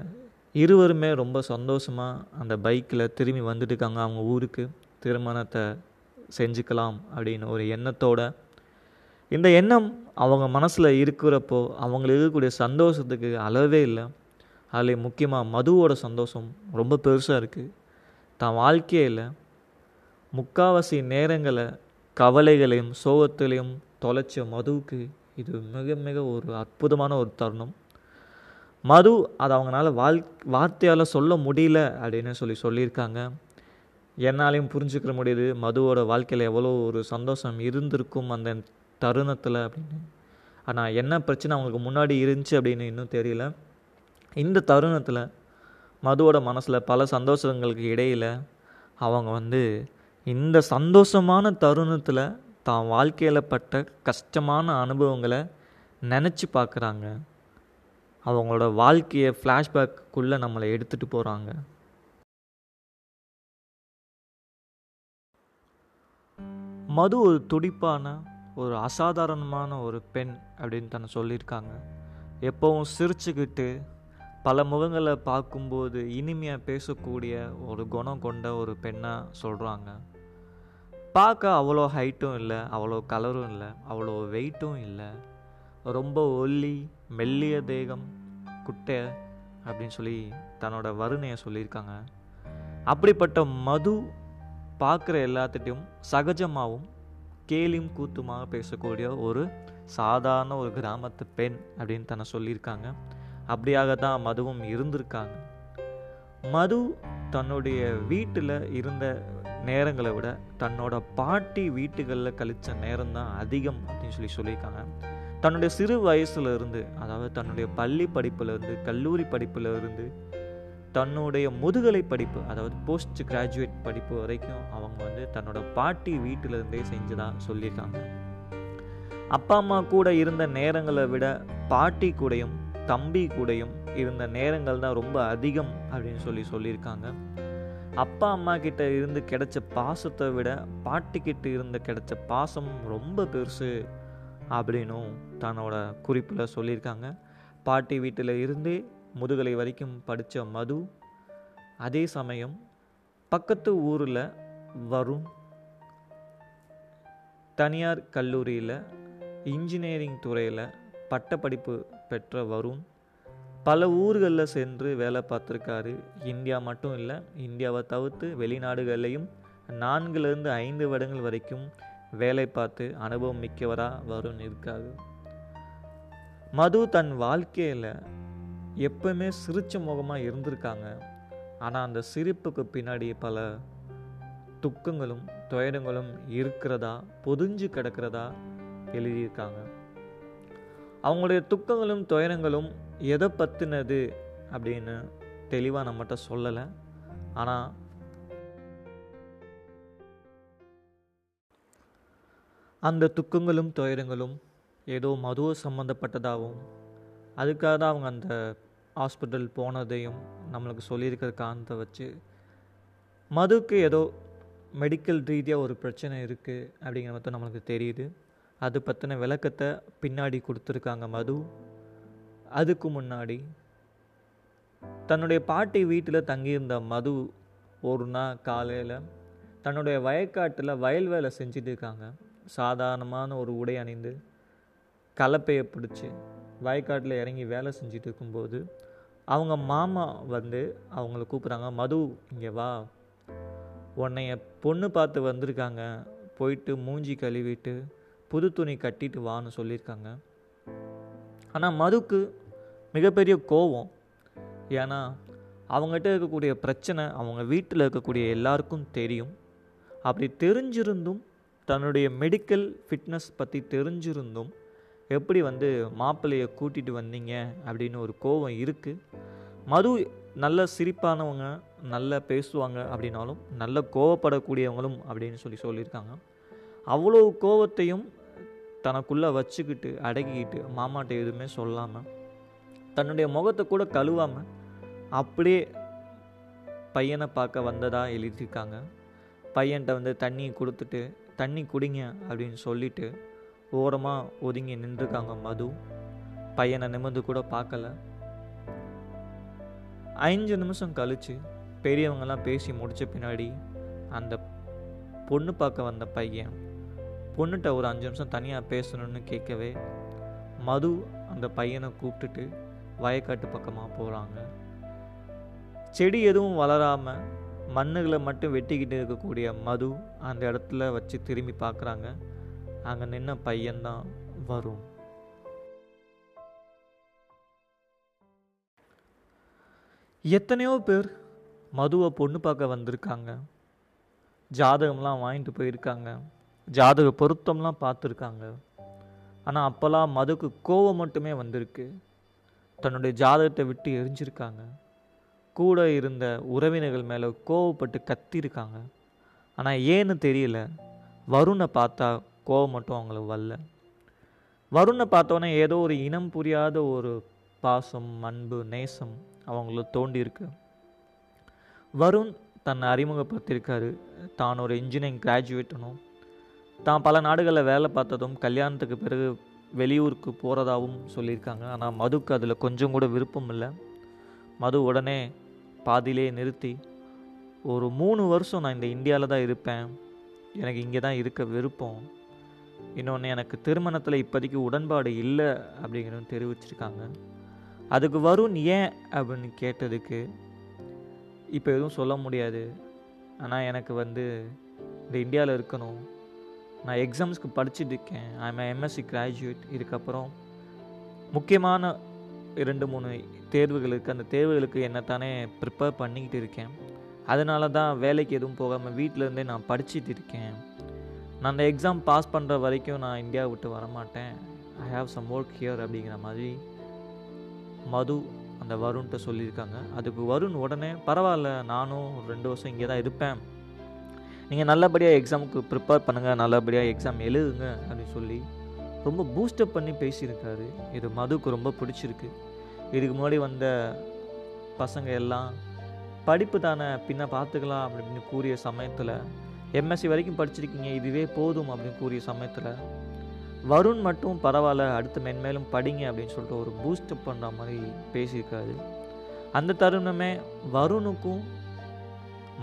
இருவருமே ரொம்ப சந்தோஷமாக அந்த பைக்கில் திரும்பி வந்துட்டுருக்காங்க. அவங்க ஊருக்கு திருமணத்தை செஞ்சுக்கலாம் அப்படின்னு ஒரு எண்ணத்தோட. இந்த எண்ணம் அவங்க மனசில் இருக்கிறப்போ அவங்களுக்கு இருக்கக்கூடிய சந்தோஷத்துக்கு அளவே இல்லை. அதில் முக்கியமாக மதுவோட சந்தோஷம் ரொம்ப பெருசாக இருக்குது தான் வாழ்க்கையில் முக்காவாசி நேரங்களை கவலைகளையும் சோகத்திலையும் தொலைச்ச மதுவுக்கு இது மிக மிக ஒரு அற்புதமான ஒரு தருணம். மது அது அவங்களால வாழ் வார்த்தையால் சொல்ல முடியல அப்படின்னு சொல்லி சொல்லியிருக்காங்க. என்னாலையும் புரிஞ்சுக்கிற முடியுது மதுவோட வாழ்க்கையில் எவ்வளோ ஒரு சந்தோஷம் இருந்திருக்கும் அந்த தருணத்தில் அப்படின்னு. ஆனால் என்ன பிரச்சனை அவங்களுக்கு முன்னாடி இருந்துச்சு அப்படின்னு இன்னும் தெரியல. இந்த தருணத்தில் மதுவோட மனசில் பல சந்தோஷங்களுக்கு இடையில் அவங்க வந்து இந்த சந்தோஷமான தருணத்தில் தான் வாழ்க்கையில் பட்ட கஷ்டமான அனுபவங்களை நினச்சி பார்க்குறாங்க அவங்களோட வாழ்க்கையை ஃப்ளாஷ்பேக்குள்ளே நம்மளை எடுத்துகிட்டு போகிறாங்க மது ஒரு துடிப்பான ஒரு அசாதாரணமான ஒரு பெண் அப்படின்னு தன்னை சொல்லியிருக்காங்க. எப்போவும் சிரிச்சுக்கிட்டு பல முகங்களை பார்க்கும்போது இனிமையாக பேசக்கூடிய ஒரு குணம் கொண்ட ஒரு பெண்ணாக சொல்கிறாங்க பார்க்க அவ்வளோ ஹைட்டும் இல்லை அவ்வளோ கலரும் இல்லை அவ்வளோ வெயிட்டும் இல்லை. ரொம்ப ஒல்லி மெல்லிய தேகம் குட்டை அப்படின்னு சொல்லி தன்னோட வருணையை சொல்லியிருக்காங்க. அப்படிப்பட்ட மது பார்க்குற எல்லாத்திட்டையும் சகஜமாகவும் கேலியும் கூத்துமாக பேசக்கூடிய ஒரு சாதாரண ஒரு கிராமத்து பெண் அப்படின்னு தன்னை சொல்லியிருக்காங்க. அப்படியாக தான் மதுவும் இருந்திருக்காங்க. மது தன்னுடைய வீட்டில் இருந்த நேரங்களை விட தன்னோட பாட்டி வீட்டுகளில் கழித்த நேரம் தான் அதிகம் அப்படின்னு சொல்லி சொல்லியிருக்காங்க. தன்னுடைய சிறு வயசுல இருந்து அதாவது தன்னுடைய பள்ளி படிப்புலேருந்து கல்லூரி படிப்புல இருந்து தன்னுடைய முதுகலை படிப்பு அதாவது போஸ்ட் கிராஜுவேட் படிப்பு வரைக்கும் அவங்க வந்து தன்னோட பாட்டி வீட்டிலேருந்தே செஞ்சு தான் சொல்லியிருக்காங்க. அப்பா அம்மா கூட இருந்த நேரங்களை விட பாட்டி கூடயும் தம்பி கூடையும் இருந்த நேரங்கள் தான் ரொம்ப அதிகம் அப்படின்னு சொல்லி சொல்லியிருக்காங்க. அப்பா அம்மா கிட்ட இருந்து கிடைச்ச பாசத்தை விட பாட்டிக்கிட்ட இருந்து கிடைச்ச பாசம் ரொம்ப பெருசு அப்படின்னும் தன்னோட குறிப்பில் சொல்லியிருக்காங்க. பாட்டி வீட்டில் இருந்தே முதுகலை வரைக்கும் படித்த மது அதே சமயம் பக்கத்து ஊரில் வரும் தனியார் கல்லூரியில் இன்ஜினியரிங் துறையில் பட்டப்படிப்பு பெற்ற வருண் பல ஊர்களில் சென்று வேலை பார்த்துருக்காரு. இந்தியா மட்டும் இல்லை இந்தியாவை தவிர்த்து வெளிநாடுகள்லையும் நான்குலேருந்து ஐந்து வருடங்கள் வரைக்கும் வேலை பார்த்து அனுபவம் மிக்கவராக வருண் இருக்காரு. மது தன் வாழ்க்கையில் எப்பவுமே சிரிச்ச முகமாக இருந்திருக்காங்க. ஆனால் அந்த சிரிப்புக்கு பின்னாடி பல துக்கங்களும் துயரங்களும் இருக்கிறதா பொதிஞ்சு கிடக்கிறதா எழுதியிருக்காங்க. அவங்களுடைய துக்கங்களும் துயரங்களும் எதை பற்றினது அப்படின்னு தெளிவாக நம்மகிட்ட சொல்லலை. ஆனால் அந்த துக்கங்களும் துயரங்களும் ஏதோ மதுவை சம்மந்தப்பட்டதாகவும் அதுக்காக தான் அவங்க அந்த ஹாஸ்பிட்டல் போனதையும் நம்மளுக்கு சொல்லியிருக்கிற காரணத்தை வச்சு மதுக்கு ஏதோ மெடிக்கல் ரீதியாக ஒரு பிரச்சனை இருக்குது அப்படிங்கிற மட்டும் நம்மளுக்கு தெரியுது. அது பற்றின விளக்கத்தை பின்னாடி கொடுத்துருக்காங்க மது. அதுக்கு முன்னாடி தன்னுடைய பாட்டி வீட்டில் தங்கியிருந்த மது ஒரு நாள் காலையில் தன்னுடைய வயக்காட்டில் வயல் வேலை செஞ்சுட்டு இருக்காங்க. சாதாரணமான ஒரு உடை அணிந்து கலப்பையை பிடிச்சி வயக்காட்டில் இறங்கி வேலை செஞ்சுட்டு இருக்கும்போது அவங்க மாமா வந்து அவங்கள கூப்பிட்றாங்க மது இங்கே வா. உன்னைய பொண்ணு பார்த்து வந்திருக்காங்க. போயிட்டு மூஞ்சி கழுவிட்டு புது துணி கட்டிட்டு வான்னு சொல்லியிருக்காங்க. ஆனால் மதுக்கு மிகப்பெரிய கோவம். ஏன்னா அவங்ககிட்ட இருக்கக்கூடிய பிரச்சனை அவங்க வீட்டில் இருக்கக்கூடிய எல்லாருக்கும் தெரியும். அப்படி தெரிஞ்சிருந்தும் தன்னுடைய மெடிக்கல் ஃபிட்னஸ் பற்றி தெரிஞ்சிருந்தும் எப்படி வந்து மாப்பிள்ளையை கூட்டிகிட்டு வந்தீங்க அப்படின்னு ஒரு கோவம் இருக்குது மது நல்ல சிரிப்பானவங்க நல்லா பேசுவாங்க அப்படின்னாலும் நல்ல கோவப்படக்கூடியவங்களும் அப்படின்னு சொல்லி சொல்லியிருக்காங்க. அவ்வளோ கோவத்தையும் தனக்குள்ளே வச்சுக்கிட்டு அடக்கிக்கிட்டு மாமாட்ட எதுவுமே சொல்லாமல் தன்னுடைய முகத்தை கூட கழுவாமல் அப்படியே பையனை பார்க்க வந்ததாக எழுதியிருக்காங்க. பையன்கிட்ட வந்து தண்ணி கொடுத்துட்டு தண்ணி குடிங்க அப்படின்னு சொல்லிட்டு ஓரமாக ஒதுங்கி நின்றுருக்காங்க மது. பையனை நிமிர்ந்து கூட பார்க்கல. அஞ்சு நிமிஷம் கழித்து பெரியவங்கெல்லாம் பேசி முடித்த பின்னாடி அந்த பொண்ணு பார்க்க வந்த பையன் பொண்ணுகிட்ட ஒரு அஞ்சு நிமிஷம் தனியாக பேசணும்னு கேட்கவே மது அந்த பையனை கூப்பிட்டுட்டு வயக்காட்டு பக்கமாக போகிறாங்க செடி எதுவும் வளராமல் மண்ணுகளை மட்டும் வெட்டிக்கிட்டு இருக்கக்கூடிய மது அந்த இடத்துல வச்சு திரும்பி பார்க்குறாங்க. அங்கே நின்ன பையன்தான் வரும் எத்தனையோ பேர் மதுவை பொண்ணு பார்க்க வந்திருக்காங்க. ஜாதகம்லாம் வாங்கிட்டு போயிருக்காங்க. ஜாதக பொருத்தம்லாம் பார்த்துருக்காங்க. ஆனால் அப்போல்லாம் மதுக்கு கோவம் மட்டுமே வந்திருக்கு. தன்னுடைய ஜாதகத்தை விட்டு எரிஞ்சிருக்காங்க. கூட இருந்த உறவினர்கள் மேலே கோவப்பட்டு கத்திருக்காங்க. ஆனால் ஏன்னு தெரியல. வருணை பார்த்தா கோவம் மட்டும் அவங்கள வரல. வருணை பார்த்தோன்னே ஏதோ ஒரு இனம் புரியாத ஒரு பாசம் அன்பு நேசம் அவங்கள தோண்டியிருக்கு. வருண் தன்னை அறிமுகப்படுத்தியிருக்காரு. தான் ஒரு இன்ஜினியரிங் கிராஜுவேட்டனும் தான் பல நாடுகளில் வேலை பார்த்ததும் கல்யாணத்துக்கு பிறகு வெளியூருக்கு போகிறதாவும் சொல்லியிருக்காங்க. ஆனால் மதுக்கு அதில் கொஞ்சம் கூட விருப்பம் இல்லை. மது உடனே பாதியிலே நிறுத்தி ஒரு மூணு வருஷம் நான் இந்த இந்தியாவில் தான் இருப்பேன். எனக்கு இங்கே தான் இருக்க விருப்பம். இன்னொன்று எனக்கு திருமணத்தில் இப்போதைக்கு உடன்பாடு இல்லை அப்படிங்கிறது தெரிவிச்சிருக்காங்க. அதுக்கு வருண் ஏன் அப்படின்னு கேட்டதுக்கு இப்போ எதுவும் சொல்ல முடியாது. ஆனால் எனக்கு வந்து இந்த இந்தியாவில் இருக்கணும். நான் எக்ஸாம்ஸ்க்கு படிச்சுட்டு இருக்கேன். ஐம் எம்எஸ்சி கிராஜுவேட் இதுக்கப்புறம் முக்கியமான ரெண்டு மூணு தேர்வுகள் இருக்குது அந்த தேர்வுகளுக்கு என்னத்தானே ப்ரிப்பேர் பண்ணிக்கிட்டு இருக்கேன். அதனால தான் வேலைக்கு எதுவும் போகாமல் வீட்டிலேருந்தே நான் படிச்சுட்டு இருக்கேன். நான் அந்த எக்ஸாம் பாஸ் பண்ணுற வரைக்கும் நான் இந்தியா விட்டு வரமாட்டேன். I have some work here அப்படிங்கிற மாதிரி மது அந்த வருண்கிட்ட சொல்லியிருக்காங்க. அதுக்கு வருண் உடனே பரவாயில்ல நானும் ரெண்டு வருஷம் இங்கே தான் இருப்பேன். நீங்கள் நல்லபடியாக எக்ஸாமுக்கு ப்ரிப்பேர் பண்ணுங்கள் நல்லபடியாக எக்ஸாம் எழுதுங்க அப்படின்னு சொல்லி ரொம்ப பூஸ்டப் பண்ணி பேசியிருக்காரு. இது மதுக்கு ரொம்ப பிடிச்சிருக்கு. இதுக்கு முன்னாடி வந்த பசங்க எல்லாம் படிப்பு தானே பின்ன பார்த்துக்கலாம் அப்படின்னு கூறிய சமயத்தில் எம்எஸ்சி வரைக்கும் படிச்சிருக்கீங்க இதுவே போதும் அப்படின்னு கூறிய சமயத்தில் வருண் மட்டும் பரவாயில்ல அடுத்து மென்மேலும் படிங்க அப்படின்னு சொல்லிட்டு ஒரு பூஸ்டப் பண்ணுற மாதிரி பேசியிருக்காரு. அந்த தருணமே வருணுக்கும்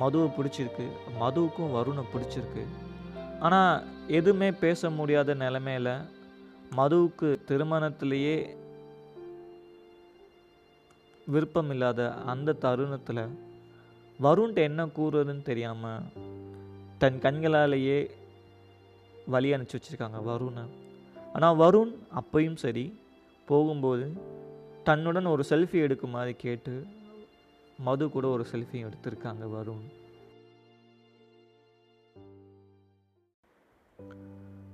மதுவை பிடிச்சிருக்கு மதுவுக்கும் வருணை பிடிச்சிருக்கு. ஆனால் எதுவுமே பேச முடியாத நிலமையில் மதுவுக்கு திருமணத்திலேயே விருப்பம் இல்லாத அந்த தருணத்தில் வருண்ட்டு என்ன கூறுறதுன்னு தெரியாமல் தன் கண்களாலேயே வழி அனுப்பிச்சி வச்சுருக்காங்க வருணை. ஆனால் வருண் அப்பையும் சரி போகும்போது தன்னுடன் ஒரு செல்ஃபி எடுக்குமாறு கேட்டு மது கூட ஒரு செல்ஃபியும் எடுத்திருக்காங்க வருண்.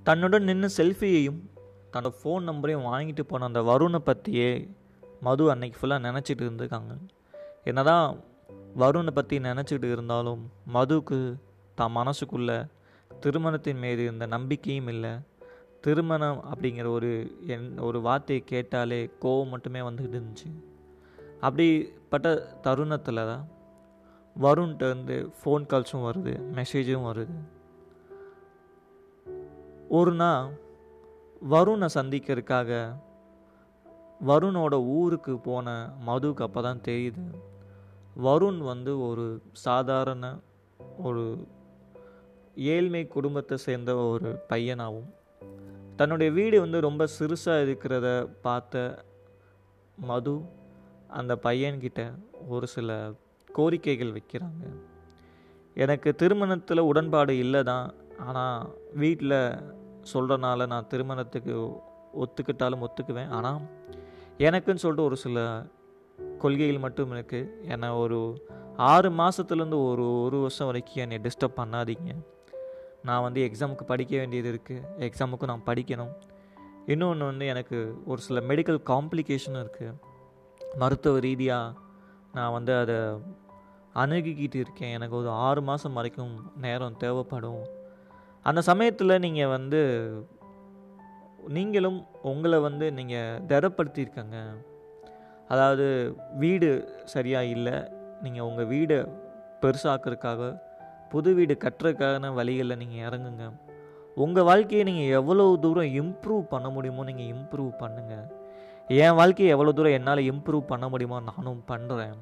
தன்னுடன் நின்று செல்ஃபியையும் தன்னோட ஃபோன் நம்பரையும் வாங்கிட்டு போன அந்த வருணை பற்றியே மது அன்னைக்கு ஃபுல்லாக நினச்சிட்டு இருந்திருக்காங்க. என்ன தான் வருணை பற்றி நினச்சிட்டு இருந்தாலும் மதுவுக்கு தான் மனசுக்குள்ள திருமணத்தின் மீது இருந்த நம்பிக்கையும் இல்லை. திருமணம் அப்படிங்கிற ஒரு என் ஒரு வார்த்தையை கேட்டாலே கோவம் மட்டுமே வந்துக்கிட்டு இருந்துச்சு. அப்படி அப்படிப்பட்ட தருணத்தில் தான் வருண்கிட்ட இருந்து ஃபோன் கால்ஸும் வருது மெசேஜும் வருது. ஒரு நாள் வருணை சந்திக்கிறதுக்காக வருணோட ஊருக்கு போன மதுவுக்கு அப்போ தான் தெரியுது. வருண் வந்து ஒரு சாதாரண ஒரு ஏழ்மை குடும்பத்தை சேர்ந்த ஒரு பையனாகவும் தன்னுடைய வீடு வந்து ரொம்ப சிறுசாக இருக்கிறத பார்த்த மது அந்த பையன்கிட்ட ஒரு சில கோரிக்கைகள் வைக்கிறாங்க. எனக்கு திருமணத்தில் உடன்பாடு இல்லை தான் ஆனால் வீட்டில் சொல்கிறனால நான் திருமணத்துக்கு ஒத்துக்கிட்டாலும் ஒத்துக்குவேன். ஆனால் எனக்குன்னு சொல்லிட்டு ஒரு சில கொள்கைகள் மட்டும் இருக்குது என்னை ஒரு ஆறு மாதத்துலேருந்து ஒரு ஒரு வருஷம் வரைக்கும் என்னை டிஸ்டர்ப் பண்ணாதீங்க. நான் வந்து எக்ஸாமுக்கு படிக்க வேண்டியது இருக்குது எக்ஸாமுக்கும் நான் படிக்கணும். இன்னொன்று வந்து எனக்கு ஒரு சில மெடிக்கல் காம்ப்ளிகேஷனும் இருக்குது மருத்துவ ரீதியாக நான் வந்து அதை அணுகிக்கிட்டு இருக்கேன். எனக்கு ஒரு ஆறு மாதம் வரைக்கும் நேரம் தேவைப்படும். அந்த சமயத்தில் நீங்கள் வந்து நீங்களும் உங்களை வந்து நீங்கள் திடப்படுத்தியிருக்கங்க. அதாவது வீடு சரியாக இல்லை. நீங்கள் உங்கள் வீடை பெருசாக்குறதுக்காக புது வீடு கட்டுறதுக்கான வழிகளில் நீங்கள் இறங்குங்க. உங்கள் வாழ்க்கையை நீங்கள் எவ்வளோ தூரம் இம்ப்ரூவ் பண்ண முடியுமோ நீங்கள் இம்ப்ரூவ் பண்ணுங்கள் என் வாழ்க்கையை எவ்வளோ தூரம் என்னால் இம்ப்ரூவ் பண்ண முடியுமோ நானும் பண்ணுறேன்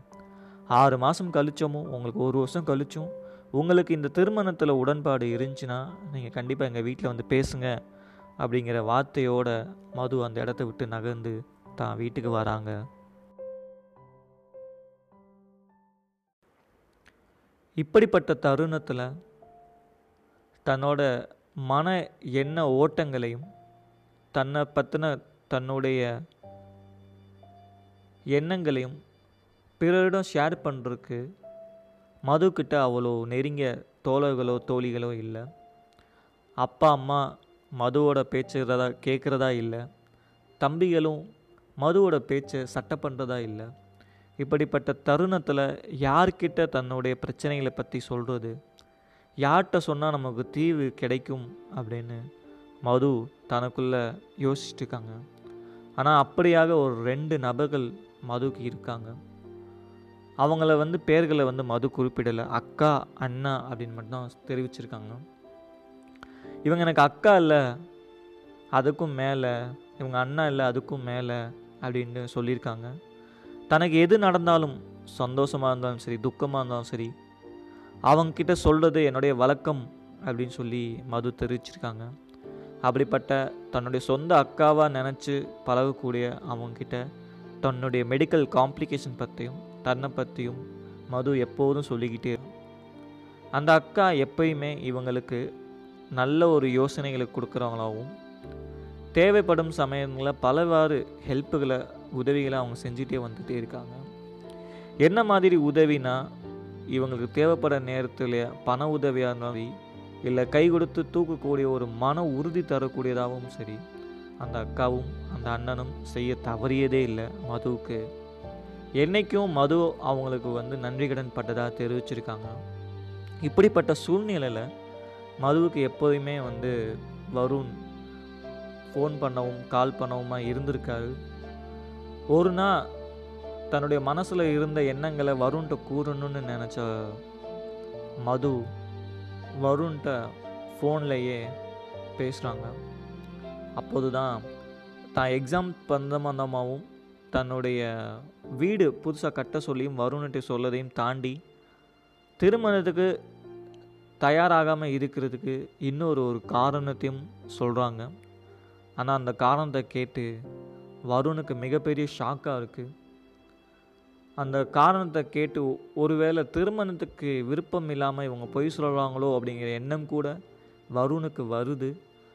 ஆறு மாதம் கழிச்சோமோ உங்களுக்கு ஒரு வருஷம் கழிச்சும் உங்களுக்கு இந்த திருமணத்தில் உடன்பாடு இருந்துச்சுன்னா நீங்கள் கண்டிப்பாக எங்கள் வீட்டில் வந்து பேசுங்க அப்படிங்கிற வார்த்தையோட மது அந்த இடத்த விட்டு நகர்ந்து தான் வீட்டுக்கு வராங்க. இப்படிப்பட்ட தருணத்தில் தன்னோட மன எண்ண ஓட்டங்களையும் தன்னை பற்றின தன்னுடைய எண்ணங்களையும் பிறரிடம் ஷேர் பண்ணுறதுக்கு மதுக்கிட்ட அவ்வளோ நெருங்கிய தோழர்களோ தோழிகளோ இல்லை. அப்பா அம்மா மதுவோட பேச்சுறதா கேட்குறதா இல்லை. தம்பிகளும் மதுவோட பேச்சை சட்டை பண்ணுறதா இல்லை. இப்படிப்பட்ட தருணத்தில் யார்கிட்ட தன்னுடைய பிரச்சனைகளை பற்றி சொல்கிறது யார்கிட்ட சொன்னால் நமக்கு தீர்வு கிடைக்கும் அப்படின்னு மது தனக்குள்ளே யோசிச்சுட்டுருக்காங்க ஆனால் அப்படியாக ஒரு ரெண்டு நபர்கள் மதுக்கு இருக்காங்க. அவங்கள வந்து பேர்களை வந்து மது குறிப்பிடலை. அக்கா அண்ணா அப்படின்னு மட்டும்தான் தெரிவிச்சிருக்காங்க. இவங்க எனக்கு அக்கா இல்லை அதுக்கும் மேலே இவங்க அண்ணா இல்லை அதுக்கும் மேலே அப்படின்னு சொல்லியிருக்காங்க. தனக்கு எது நடந்தாலும் சந்தோஷமாக இருந்தாலும் சரி துக்கமாக இருந்தாலும் சரி அவங்கக்கிட்ட சொல்கிறது என்னுடைய வழக்கம் அப்படின்னு சொல்லி மது தெரிவிச்சிருக்காங்க. அப்படிப்பட்ட தன்னுடைய சொந்த அக்காவாக நினச்சி பழகக்கூடிய அவங்கக்கிட்ட தன்னுடைய மெடிக்கல் காம்ப்ளிகேஷன் பற்றியும் தன்னை பற்றியும் மது எப்போதும் சொல்லிக்கிட்டே இருக்கும். அந்த அக்கா எப்பயுமே இவங்களுக்கு நல்ல ஒரு யோசனைகளை கொடுக்குறவங்களாகவும் தேவைப்படும் சமயங்களில் பலவாறு ஹெல்ப்புகளை உதவிகளை அவங்க செஞ்சுட்டே வந்துட்டே இருக்காங்க என்ன மாதிரி உதவினா இவங்களுக்கு தேவைப்படுற நேரத்தில் பண உதவியாக இருந்தாலும் இல்லை கை கொடுத்து தூக்கக்கூடிய ஒரு மன உறுதி தரக்கூடியதாகவும் சரி அந்த அக்காவும் அந்த அண்ணனும் செய்ய தவறியதே இல்லை மதுவுக்கு. என்றைக்கும் மது அவங்களுக்கு வந்து நன்றி கடன் பட்டதாக தெரிவிச்சிருக்காங்க. இப்படிப்பட்ட சூழ்நிலையில் மதுவுக்கு எப்போதுமே வந்து வருண் ஃபோன் பண்ணவும் கால் பண்ணவுமா இருந்திருக்காரு. ஒரு நாள் தன்னுடைய மனசில் இருந்த எண்ணங்களை வருண்கிட்ட கூறணும்னு நினச்ச மது வருண்கிட்ட ஃபோன்லேயே பேசுகிறாங்க அப்போது தான் தான் எக்ஸாம் பந்தமந்தமாகவும் தன்னுடைய வீடு புதுசாக கட்ட சொல்லியும் வருண்கிட்ட சொல்லதையும் தாண்டி திருமணத்துக்கு தயாராகாமல் இருக்கிறதுக்கு இன்னொரு ஒரு காரணத்தையும் சொல்கிறாங்க ஆனால் அந்த காரணத்தை கேட்டு வருணுக்கு மிகப்பெரிய ஷாக்காக இருக்குது அந்த காரணத்தை கேட்டு ஒருவேளை திருமணத்துக்கு விருப்பம் இல்லாமல் இவங்க பொய் சொல்கிறாங்களோ அப்படிங்கிற எண்ணம் கூட வருணுக்கு வருது.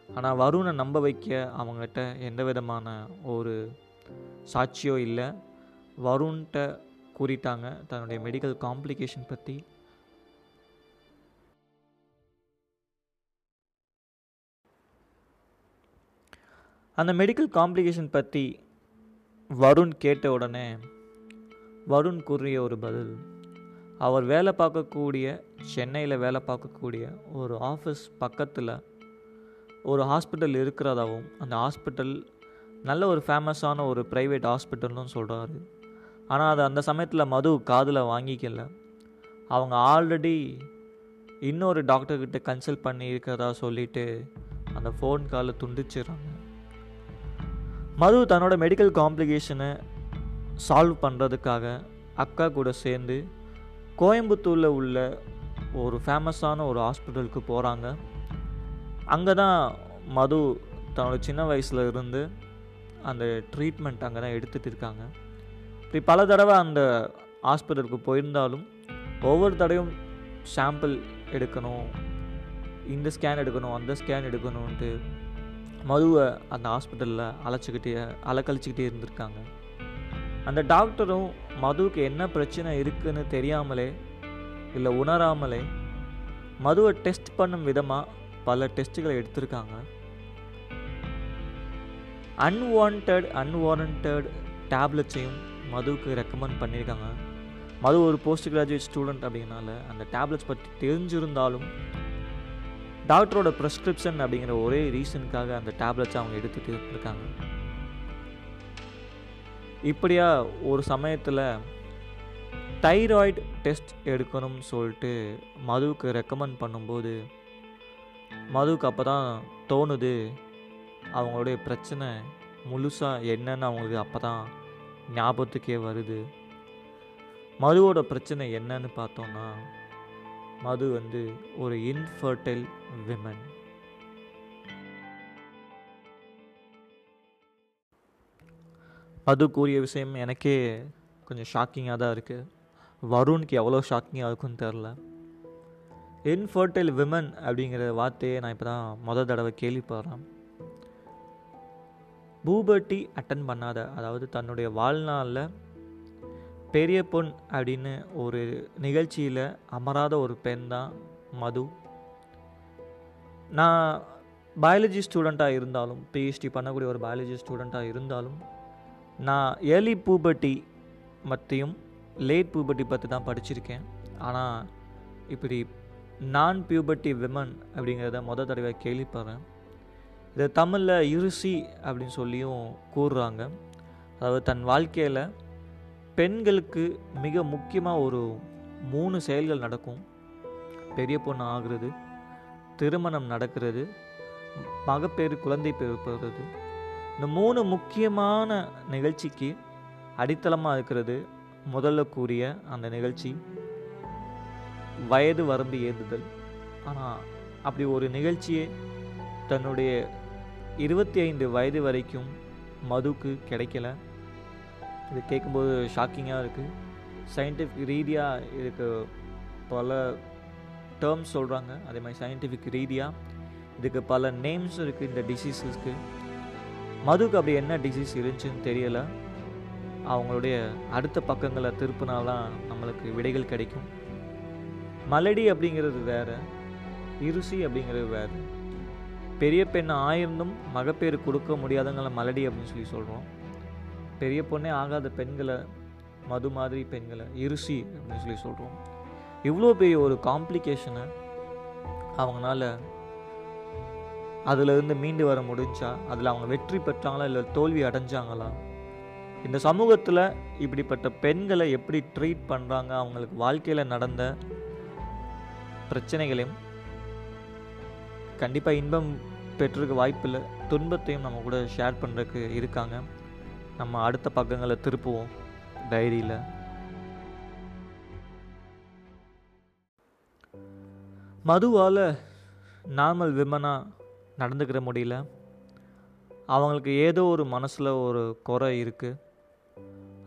ஆனால் வருணை நம்ப வைக்க அவங்ககிட்ட எந்த விதமான ஒரு சாட்சியோ இல்லை. வருண்கிட்ட கூறிட்டாங்க. தன்னுடைய மெடிக்கல் காம்ப்ளிகேஷன் பற்றி அந்த மெடிக்கல் காம்ப்ளிகேஷன் பற்றி வருண் கேட்ட உடனே வருண் கூறிய ஒரு பதில் அவர் வேலை பார்க்கக்கூடிய சென்னையில் வேலை பார்க்கக்கூடிய ஒரு ஆஃபீஸ் பக்கத்தில் ஒரு ஹாஸ்பிட்டல் இருக்கிறதாகவும் அந்த ஹாஸ்பிட்டல் நல்ல ஒரு ஃபேமஸான ஒரு ப்ரைவேட் ஹாஸ்பிட்டல்னு சொல்கிறாரு ஆனால் அது அந்த சமயத்தில் மது காதில் வாங்கிக்கல. அவங்க ஆல்ரெடி இன்னொரு டாக்டர்கிட்ட கன்சல்ட் பண்ணி இருக்கிறதா சொல்லிட்டு அந்த ஃபோன் காலை துண்டிச்சிடுறாங்க மது தன்னோட மெடிக்கல் காம்ப்ளிகேஷனை சால்வ் பண்ணுறதுக்காக அக்கா கூட சேர்ந்து கோயம்புத்தூரில் உள்ள ஒரு ஃபேமஸான ஒரு ஹாஸ்பிட்டலுக்கு போகிறாங்க அங்கே தான் மது தன்னோட சின்ன வயசில் இருந்து அந்த ட்ரீட்மெண்ட் அங்கே தான் எடுத்துகிட்டு இருக்காங்க. இப்படி பல தடவை அந்த ஹாஸ்பிட்டலுக்கு போயிருந்தாலும் ஒவ்வொரு தடவையும் சாம்பிள் எடுக்கணும் இந்த ஸ்கேன் எடுக்கணும் அந்த ஸ்கேன் எடுக்கணுன்ட்டு மதுவை அந்த ஹாஸ்பிட்டலில் அழைச்சிக்கிட்டே அலக்கழிச்சிக்கிட்டே இருந்திருக்காங்க. அந்த டாக்டரும் மதுவுக்கு என்ன பிரச்சனை இருக்குதுன்னு தெரியாமலே இல்லை உணராமலே மதுவை டெஸ்ட் பண்ணும் விதமாக பல டெஸ்ட்டுகளை எடுத்திருக்காங்க. அன்வான்ட் அன்வாரண்டட் டேப்லெட்ஸையும் மதுவுக்கு ரெக்கமெண்ட் பண்ணியிருக்காங்க. மது ஒரு போஸ்ட் கிராஜுவேட் ஸ்டூடெண்ட் அப்படிங்கனால அந்த டேப்லெட்ஸ் பற்றி தெரிஞ்சிருந்தாலும் டாக்டரோட ப்ரெஸ்கிரிப்ஷன் அப்படிங்கிற ஒரே ரீசனுக்காக அந்த டேப்லெட்ஸ் அவங்க எடுத்துகிட்டு இருக்காங்க. இப்படியா ஒரு சமயத்தில் தைராய்டு டெஸ்ட் எடுக்கணும்னு சொல்லிட்டு மதுவுக்கு ரெக்கமெண்ட் பண்ணும்போது மதுவுக்கு அப்போ தான் தோணுது அவங்களுடைய பிரச்சனை முழுசாக என்னன்னு அவங்களுக்கு அப்போ தான் ஞாபகத்துக்கே வருது. மதுவோட பிரச்சனை என்னன்னு பார்த்தோன்னா மது வந்து ஒரு இன்ஃபர்டைல் விமன் மது கூறிய விஷயம் எனக்கே கொஞ்சம் ஷாக்கிங்காக தான் இருக்குது வருணுக்கு எவ்வளோ ஷாக்கிங்காக இருக்குன்னு தெரில. இன்ஃபர்டைல் விமன் அப்படிங்கிற வார்த்தையை நான் இப்போ தான் மொதல் தடவை கேள்விப்படுறேன். பூபர்ட்டி அட்டன் பண்ணாத அதாவது தன்னுடைய வாழ்நாளில் பெரிய பொண் அப்படின்னு ஒரு நிகழ்ச்சியில் அமராத ஒரு பெண் தான் மது. நான் பயாலஜி ஸ்டூடெண்ட்டாக இருந்தாலும் பிஹெச்டி பண்ணக்கூடிய ஒரு பயாலஜி ஸ்டூடெண்ட்டாக இருந்தாலும் நான் ஏர்லி பூபர்ட்டி பற்றியும் லேட் பூபர்ட்டி பற்றி தான் படிச்சிருக்கேன். ஆனால் இப்படி நான் பியூபர்ட்டி விமன் அப்படிங்கிறத முத தடவை கேள்விப்படுறேன். இதை தமிழில் இருசி அப்படின்னு சொல்லியும் கூறுறாங்க. அதாவது தன் வாழ்க்கையில் பெண்களுக்கு மிக முக்கியமாக ஒரு மூணு செயல்கள் நடக்கும். பெரிய பொண்ணு ஆகிறது திருமணம் நடக்கிறது மகப்பேறு குழந்தை பிறப்புறது இந்த மூணு முக்கியமான நிகழ்ச்சிக்கு அடித்தளமாக இருக்கிறது முதல்ல கூறிய அந்த நிகழ்ச்சி. வயது வரம்பு ஏந்துதல். ஆனால் அப்படி ஒரு நிகழ்ச்சியே தன்னுடைய இருபத்தி ஐந்து வயது வரைக்கும் மதுக்கு கிடைக்கல. இது கேட்கும்போது ஷாக்கிங்காக இருக்குது சயின்டிஃபிக் ரீதியாக இதுக்கு பல டேர்ம்ஸ் சொல்கிறாங்க அதே மாதிரி சயின்டிஃபிக் ரீதியாக இதுக்கு பல நேம்ஸ் இருக்குது இந்த டிசீஸஸ்க்கு மதுக்கு அப்படி என்ன டிசீஸ் இருந்துச்சுன்னு தெரியலை. அவங்களுடைய அடுத்த பக்கங்களை திருப்பினால்தான் நம்மளுக்கு விடைகள் கிடைக்கும். மலடி அப்படிங்கிறது வேறு இருசி அப்படிங்கிறது வேறு. பெரிய பெண் ஆயிருந்தும் மகப்பேறு கொடுக்க முடியாதவங்கள மலடி அப்படின்னு சொல்லி சொல்கிறோம் பெரிய பொண்ணே ஆகாத பெண்களை மது மாதிரி பெண்களை இருசி அப்படின்னு சொல்லி சொல்கிறோம் இவ்வளோ பெரிய ஒரு காம்ப்ளிகேஷனை அவங்களால அதிலிருந்து மீண்டு வர முடிஞ்சா அதில் அவங்க வெற்றி பெற்றாங்களா இல்லை தோல்வி அடைஞ்சாங்களா? இந்த சமூகத்தில் இப்படிப்பட்ட பெண்களை எப்படி ட்ரீட் பண்ணுறாங்க அவங்களுக்கு வாழ்க்கையில் நடந்த பிரச்சனைகளையும் கண்டிப்பாக இன்பம் பெற்றிருக்க வாய்ப்பில்லை. துன்பத்தையும் நம்ம கூட ஷேர் பண்ணுறதுக்கு இருக்காங்க. நம்ம அடுத்த பக்கங்களை திருப்புவோம் டைரியில். மதுவால் நார்மல் விமனாக நடந்துக்கிற முடியல. அவங்களுக்கு ஏதோ ஒரு மனசில் ஒரு குறை இருக்குது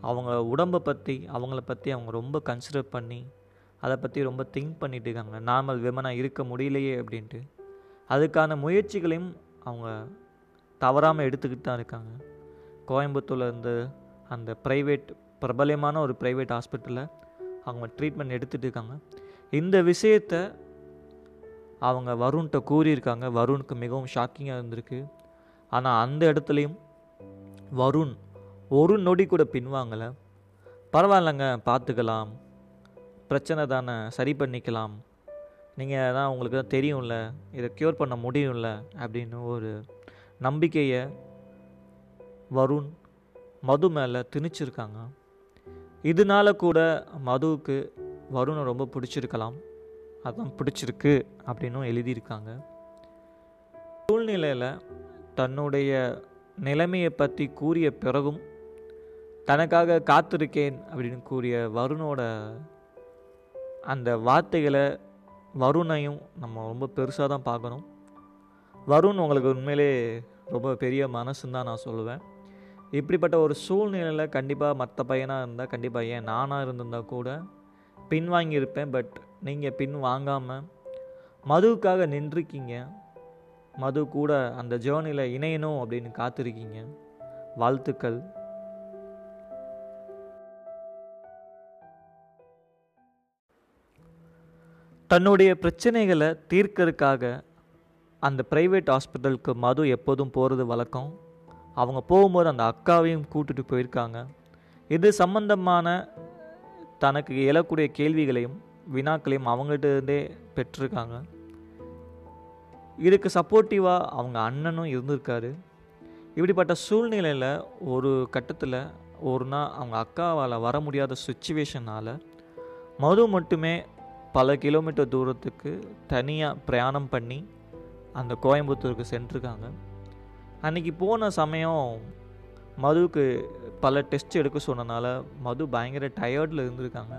அவங்க உடம்பை பற்றி அவங்கள பற்றி அவங்க ரொம்ப கன்சிடர் பண்ணி அதை பற்றி ரொம்ப திங்க் பண்ணிட்டு இருக்காங்க நார்மல் விமனாக இருக்க முடியலையே அப்படின்ட்டு. அதுக்கான முயற்சிகளையும் அவங்க தவறாமல் எடுத்துக்கிட்டு தான் இருக்காங்க. கோயம்புத்தூரில் இருந்து அந்த ப்ரைவேட் பிரபலமான ஒரு ப்ரைவேட் ஹாஸ்பிட்டலில் அவங்க ட்ரீட்மெண்ட் எடுத்துகிட்டு இருக்காங்க. இந்த விஷயத்தை அவங்க வருண்கிட்ட கூறியிருக்காங்க. வருணுக்கு மிகவும் ஷாக்கிங்காக இருந்திருக்கு. ஆனால் அந்த இடத்துலையும் வருண் ஒரு நொடி கூட பின்வாங்கலை. பரவாயில்லைங்க பார்த்துக்கலாம். பிரச்சனை தானே? சரி பண்ணிக்கலாம். நீங்கள் தான் உங்களுக்கு தான் தெரியும்ல. இதை க்யூர் பண்ண முடியும்ல அப்படின்னு ஒரு நம்பிக்கையை வருண் மது மேலே திணிச்சிருக்காங்க. இதனால கூட மதுவுக்கு வருணை ரொம்ப பிடிச்சிருக்கலாம். அதான் பிடிச்சிருக்கு அப்படின்னும் எழுதியிருக்காங்க. சூழ்நிலையில் தன்னுடைய நிலைமையை பற்றி கூறிய பிறகும் தனக்காக காத்திருக்கேன் அப்படின்னு கூறிய வருணோட அந்த வார்த்தைகளை வருணையும் நம்ம ரொம்ப பெருசாக தான் பார்க்கணும். வருண் உங்களுக்கு உண்மையிலே ரொம்ப பெரிய மனசுன்னு தான் நான் சொல்லுவேன். இப்படிப்பட்ட ஒரு சூழ்நிலையில் கண்டிப்பாக மற்ற பையனாக இருந்தால் கண்டிப்பாக ஏன் நானாக இருந்திருந்தால் கூட பின்வாங்கியிருப்பேன் பட் நீங்கள் பின் வாங்காமல் மதுவுக்காக நின்றுருக்கீங்க. மது கூட அந்த ஜேர்னியில் இணையணும் அப்படின்னு காத்திருக்கீங்க. வாழ்த்துக்கள். தன்னுடைய பிரச்சனைகளை தீர்க்கறதுக்காக அந்த ப்ரைவேட் ஹாஸ்பிட்டலுக்கு மது எப்போதும் போகிறது வழக்கம். அவங்க போகும்போது அந்த அக்காவையும் கூட்டுட்டு போயிருக்காங்க. இது சம்பந்தமான தனக்கு எழக்கூடிய கேள்விகளையும் வினாக்களையும் அவங்ககிட்டருந்தே பெற்றிருக்காங்க. இதுக்கு சப்போர்ட்டிவாக அவங்க அண்ணனும் இருந்திருக்காரு. இப்படிப்பட்ட சூழ்நிலையில் ஒரு கட்டத்தில் ஒரு நாள் அவங்க அக்காவால் வர முடியாத சுச்சுவேஷனால் மது மட்டுமே பல கிலோமீட்டர் தூரத்துக்கு தனியாக பிரயாணம் பண்ணி அந்த கோயம்புத்தூருக்கு சென்றிருக்காங்க. அன்றைக்கி போன சமயம் மதுவுக்கு பல டெஸ்ட் எடுக்க சொன்னனால மது பயங்கர டயர்டில் இருந்திருக்காங்க.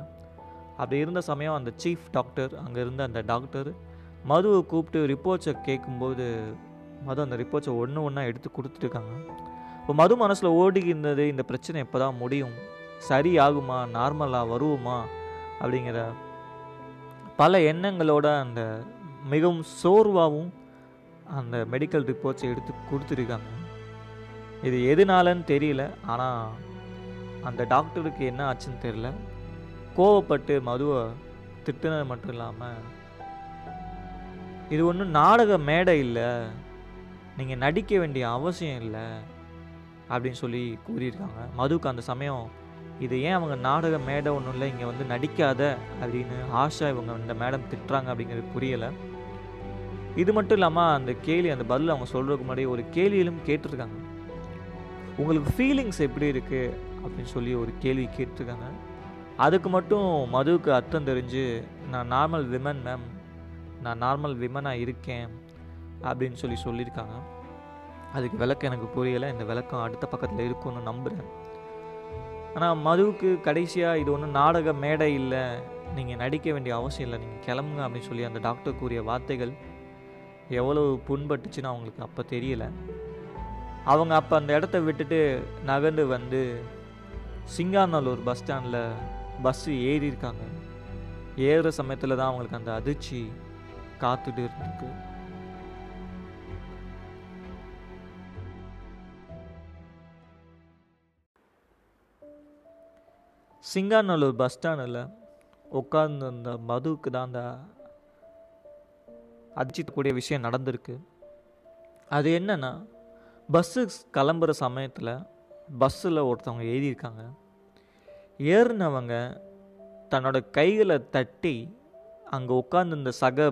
அப்படி இருந்த சமயம் அந்த சீஃப் டாக்டர் அங்கே இருந்த அந்த டாக்டர் மதுவை கூப்பிட்டு ரிப்போர்ட்ஸை கேட்கும்போது மது அந்த ரிப்போர்ட்ஸை ஒன்று ஒன்றா எடுத்து கொடுத்துருக்காங்க இப்போ மது மனசில் ஓடி இருந்தது இந்த பிரச்சனை எப்போ தான் முடியும்? சரி ஆகுமா நார்மலாக வருவோமா? அப்படிங்கிற பல எண்ணங்களோட அந்த மிகவும் சோர்வாகவும் அந்த மெடிக்கல் ரிப்போர்ட்ஸை எடுத்து கொடுத்துருக்காங்க. இது எதுனாலன்னு தெரியல. ஆனால் அந்த டாக்டருக்கு என்ன ஆச்சுன்னு தெரியல. கோவப்பட்டு மதுவை திட்டினது மட்டும் இல்லாமல் இது ஒன்றும் நாடக மேடை இல்லை. நீங்கள் நடிக்க வேண்டிய அவசியம் இல்லை. அப்படின்னு சொல்லி கூறியிருக்காங்க. மதுவுக்கு அந்த சமயம் இது ஏன் அவங்க நாடக மேடை ஒன்றும் இல்லை இங்கே வந்து நடிக்காத அப்படின்னு ஆஷா இவங்க இந்த மேடம் திட்டுறாங்க அப்படிங்கிறது புரியலை. இது மட்டும் இல்லாமல் அந்த கேலி அந்த பதில் அவங்க சொல்கிறதுக்கு முன்னாடி ஒரு கேலியிலும் கேட்டிருக்காங்க. உங்களுக்கு ஃபீலிங்ஸ் எப்படி இருக்குது அப்படின்னு சொல்லி ஒரு கேள்வி கேட்டிருக்காங்க. அதுக்கு மட்டும் மதுவுக்கு அர்த்தம் தெரிஞ்சு நான் நார்மல் விமன் மேம் நான் நார்மல் விமனாக இருக்கேன் அப்படின்னு சொல்லி சொல்லியிருக்காங்க. அதுக்கு விளக்கம் எனக்கு புரியலை. இந்த விளக்கம் அடுத்த பக்கத்தில் இருக்கும்னு நம்புகிறேன் ஆனால் மதுவுக்கு கடைசியாக இது ஒன்றும் நாடக மேடை இல்லை. நீங்கள் நடிக்க வேண்டிய அவசியம் இல்லை. நீங்கள் கிளம்புங்க அப்படின்னு சொல்லி அந்த டாக்டர் கூறிய வார்த்தைகள் எவ்வளோ புண்பட்டுச்சுன்னு அவங்களுக்கு அப்போ தெரியல. அவங்க அப்போ அந்த இடத்த விட்டுட்டு நகர்ந்து வந்து சிங்காநல்லூர் பஸ் ஸ்டாண்டில் பஸ்ஸு ஏறியிருக்காங்க. ஏறுகிற ஏறுற சமயத்தில் தான் அவங்களுக்கு அந்த அதிர்ச்சி காத்துட்டு இருந்திருக்கு. சிங்காநல்லூர் பஸ் ஸ்டாண்டில் உட்கார்ந்து அந்த மதுவுக்கு தான் அந்த அடிச்சிக்கக்கூடிய விஷயம் நடந்திருக்கு. அது என்னென்னா பஸ்ஸு கிளம்புற சமயத்தில் பஸ்ஸில் ஒருத்தவங்க எழுதியிருக்காங்க. ஏறினவங்க தன்னோட கைகளை தட்டி அங்கே உட்காந்துருந்த சக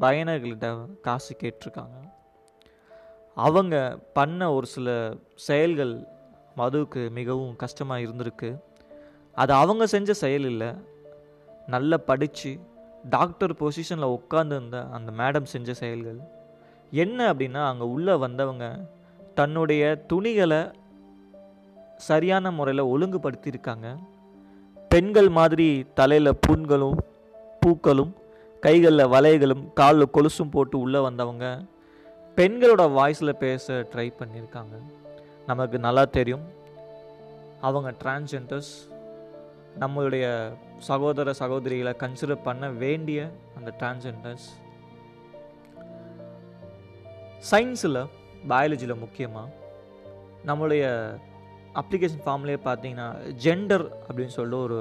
பயணர்கள்கிட்ட காசு கேட்டிருக்காங்க. அவங்க பண்ண ஒரு சில செயல்கள் மதுவுக்கு மிகவும் கஷ்டமாக இருந்திருக்கு. அது அவங்க செஞ்ச செயல் இல்லை. நல்லா படித்து டாக்டர் பொசிஷனில் உட்காந்துருந்த அந்த மேடம் செஞ்ச செயல்கள். என்ன அப்படின்னா அங்கே உள்ளே வந்தவங்க தன்னுடைய துணிகளை சரியான முறையில் ஒழுங்குபடுத்தியிருக்காங்க. பெண்கள் மாதிரி தலையில் புண்களும் பூக்களும் கைகளில் வலைகளும் காலில் கொலுசும் போட்டு உள்ளே வந்தவங்க பெண்களோட வாய்ஸில் பேச ட்ரை பண்ணியிருக்காங்க. நமக்கு நல்லா தெரியும். அவங்க டிரான்ஸ்ஜெண்டர்ஸ் நம்மளுடைய சகோதர சகோதரிகளை கன்சிடர் பண்ண வேண்டிய அந்த டிரான்ஸெண்டர்ஸ் சயின்ஸில் பயாலஜியில் முக்கியமாக நம்மளுடைய அப்ளிகேஷன் ஃபார்ம்லேயே பார்த்தீங்கன்னா ஜெண்டர் அப்படின்னு சொல்லிட்டு ஒரு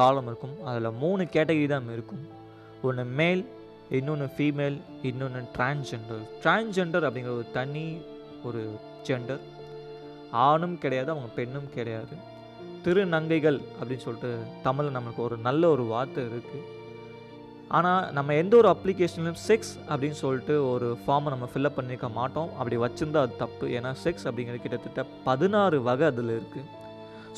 காலம் இருக்கும். அதில் மூணு கேட்டகரி தான் இருக்கும். ஒன்று மேல் இன்னொன்று ஃபீமேல் இன்னொன்று டிரான்ஸ்ஜெண்டர் டிரான்ஸ்ஜெண்டர் அப்படிங்கிற ஒரு தனி ஒரு ஜெண்டர் ஆணும் கிடையாது அவங்க பெண்ணும் கிடையாது. திருநங்கைகள் அப்படின்னு சொல்லிட்டு தமிழில் நம்மளுக்கு ஒரு நல்ல ஒரு வார்த்தை இருக்குது ஆனால் நம்ம எந்த ஒரு அப்ளிகேஷன்லையும் செக்ஸ் அப்படின்னு சொல்லிட்டு ஒரு ஃபார்மை நம்ம ஃபில்அப் பண்ணியிருக்க மாட்டோம். அப்படி வச்சுருந்தா அது தப்பு. ஏன்னா செக்ஸ் அப்படிங்கிறது கிட்டத்தட்ட பதினாறு வகை அதில் இருக்குது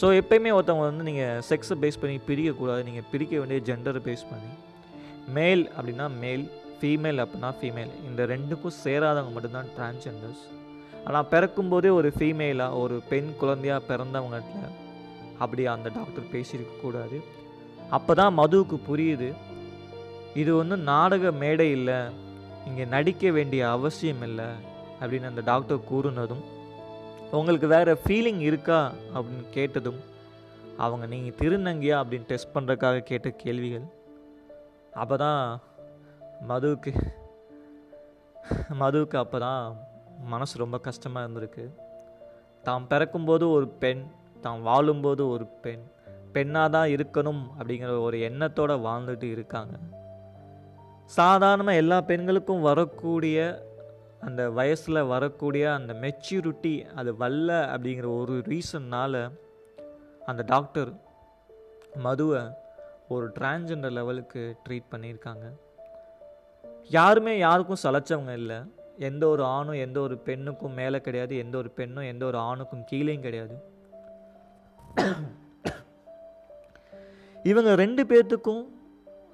ஸோ எப்பயுமே ஒருத்தவங்க வந்து நீங்கள் செக்ஸை பேஸ் பண்ணி பிரிக்கக்கூடாது. நீங்கள் பிரிக்க வேண்டிய ஜெண்டரை பேஸ் பண்ணி. மேல் அப்படின்னா மேல் ஃபீமேல் அப்படின்னா ஃபீமேல் இந்த ரெண்டுக்கும் சேராதவங்க மட்டும்தான் டிரான்ஸ்ஜெண்டர்ஸ் ஆனால் பிறக்கும்போதே ஒரு ஃபீமேலாக ஒரு பெண் குழந்தையாக பிறந்தவங்கட்டில் அப்படி அந்த டாக்டர் பேசியிருக்கக்கூடாது அப்போ தான் மதுவுக்கு புரியுது இது ஒன்றும் நாடக மேடை இல்லை இங்கே நடிக்க வேண்டிய அவசியம் இல்லை அப்படின்னு அந்த டாக்டர் கூறுனதும் உங்களுக்கு வேறு ஃபீலிங் இருக்கா? அப்படின்னு கேட்டதும் அவங்க நீங்கள் திருநங்கையா? அப்படின்னு டெஸ்ட் பண்ணுறதுக்காக கேட்ட கேள்விகள் அப்போ தான் மதுவுக்கு மதுவுக்கு அப்போ தான் மனசு ரொம்ப கஷ்டமாக இருந்திருக்கு. தாம் பிறக்கும்போது ஒரு பெண் தான் வாழும்போது ஒரு பெண் பெண்ணாக தான் இருக்கணும் அப்படிங்கிற ஒரு எண்ணத்தோடு வாழ்ந்துட்டு இருக்காங்க. சாதாரணமாக எல்லா பெண்களுக்கும் வரக்கூடிய அந்த வயசில் வரக்கூடிய அந்த மெச்சூரிட்டி அது வரல அப்படிங்கிற ஒரு ரீசன்னால் அந்த டாக்டர் மதுவை ஒரு டிரான்ஜெண்டர் லெவலுக்கு ட்ரீட் பண்ணியிருக்காங்க. யாருமே யாருக்கும் சலைச்சவங்க இல்லை. எந்த ஒரு ஆணும் எந்த ஒரு பெண்ணுக்கும் மேலே கிடையாது எந்த ஒரு பெண்ணும் எந்த ஒரு ஆணுக்கும் கீழேயும் கிடையாது. இவங்க ரெண்டு பேர்த்துக்கும்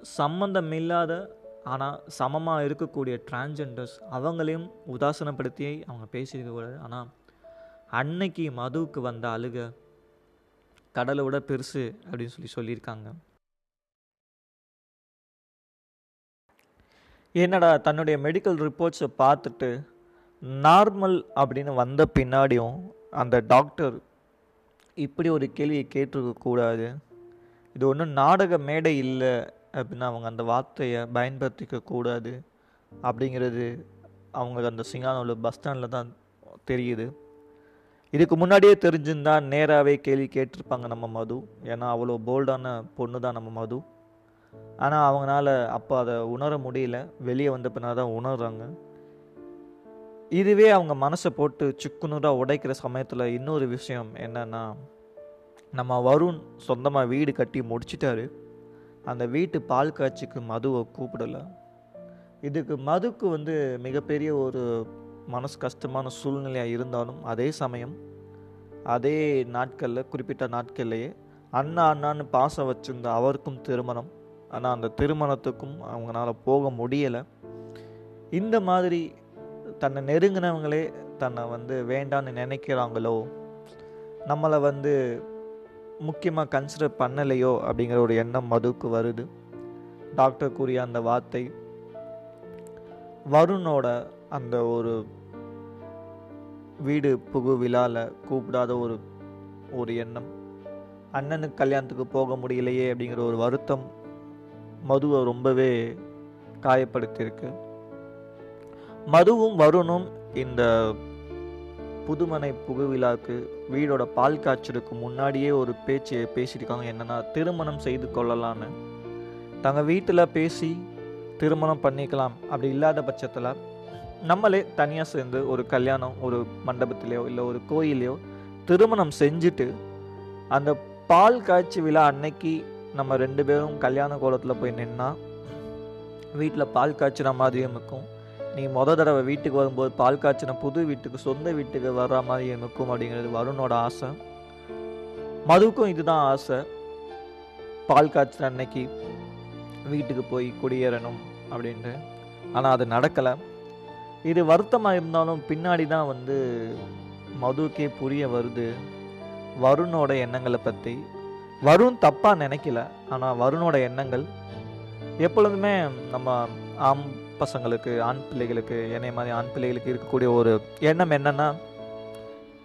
சம்பந்தம் இல்லாத ஆனால் சமமாக இருக்கக்கூடிய டிரான்ஜெண்டர்ஸ் அவங்களையும் உதாசனப்படுத்தி அவங்க பேசியிருக்கக்கூடாது ஆனால் அன்னைக்கு மதுவுக்கு வந்த அழுக கடலை விட பெருசு அப்படின்னு சொல்லி சொல்லியிருக்காங்க. என்னடா தன்னுடைய மெடிக்கல் ரிப்போர்ட்ஸை பார்த்துட்டு நார்மல் அப்படின்னு வந்த பின்னாடியும் அந்த டாக்டர் இப்படி ஒரு கேள்வியை கேட்டிருக்கக்கூடாது இது ஒன்றும் நாடக மேடை இல்லை அப்படின்னு அவங்க அந்த வார்த்தையை பயன்படுத்திக்க கூடாது அப்படிங்கிறது அவங்க அந்த சிங்கானூர் பஸ் ஸ்டாண்டில் தான் தெரியுது. இதுக்கு முன்னாடியே தெரிஞ்சிருந்தா நேராகவே கேள்வி கேட்டிருப்பாங்க நம்ம மது. ஏன்னா அவ்வளோ போல்டான பொண்ணு தான் நம்ம மது. ஆனால் அவங்களால அப்போ அதை உணர முடியல. வெளியே வந்த பின்னால் தான் உணர்றாங்க. இதுவே அவங்க மனசை போட்டு சிக்குனூராக உடைக்கிற சமயத்தில் இன்னொரு விஷயம் என்னென்னா நம்ம வருண் சொந்தமாக வீடு கட்டி முடிச்சிட்டாரு. அந்த வீட்டு பால் காட்சிக்கு மதுவை கூப்பிடலை. இதுக்கு மதுக்கு வந்து மிகப்பெரிய ஒரு மனசு கஷ்டமான சூழ்நிலையாக இருந்தாலும் அதே சமயம் அதே நாட்களில் குறிப்பிட்ட நாட்கள்லேயே அண்ணா அண்ணான்னு பாசம் வச்சிருந்த அவருக்கும் திருமணம். ஆனால் அந்த திருமணத்துக்கும் அவங்களால போக முடியலை. இந்த மாதிரி தன்னை நெருங்கினவங்களே தன்னை வந்து வேண்டான்னு நினைக்கிறாங்களோ? நம்மளை வந்து முக்கியமாக கன்சிடர் பண்ணலையோ? அப்படிங்கிற ஒரு எண்ணம் மதுவுக்கு வருது. டாக்டர் கூறிய அந்த வார்த்தை வருணோட அந்த ஒரு வீடு புகு விழாவில் கூப்பிடாத ஒரு ஒரு எண்ணம். அண்ணனுக்கு கல்யாணத்துக்கு போக முடியலையே அப்படிங்கிற ஒரு வருத்தம் மதுவை ரொம்பவே காயப்படுத்தியிருக்கு. மதுவும் வருணும் இந்த புதுமனை புகுவிழாக்கு வீடோட பால் காய்ச்சலுக்கு முன்னாடியே ஒரு பேச்சு பேசியிருக்காங்க. என்னன்னா திருமணம் செய்து கொள்ளலான்னு தங்க வீட்டில் பேசி திருமணம் பண்ணிக்கலாம். அப்படி இல்லாத பட்சத்தில் நம்மளே தனியாக சேர்ந்து ஒரு கல்யாணம் ஒரு மண்டபத்திலையோ இல்லை ஒரு கோயிலையோ திருமணம் செஞ்சுட்டு அந்த பால் காய்ச்சி விழா அன்னைக்கு நம்ம ரெண்டு பேரும் கல்யாண கோலத்தில் போய் நின்னா வீட்டில் பால் காய்ச்சின மாதிரியும் இருக்கும். நீ மொதல் தடவை வீட்டுக்கு வரும்போது பால் காய்ச்சின புது வீட்டுக்கு சொந்த வீட்டுக்கு வர்ற மாதிரி இருக்கும் அப்படிங்கிறது வருணோட ஆசை. மதுவுக்கும் இதுதான் ஆசை. பால் காய்ச்சின அன்னைக்கு வீட்டுக்கு போய் குடியேறணும் அப்படின்ட்டு. ஆனால் அது நடக்கலை. இது வருத்தமாக இருந்தாலும் பின்னாடி தான் வந்து மதுவுக்கே புரிய வருது வருணோட எண்ணங்களை பற்றி வருண் தப்பாக நினைக்கல ஆனால் வருணோட எண்ணங்கள் எப்பொழுதுமே நம்ம ஆம் பசங்களுக்கு ஆண் பிள்ளைகளுக்கு என்னை மாதிரி ஆண் பிள்ளைகளுக்கு இருக்கக்கூடிய ஒரு எண்ணம் என்னன்னா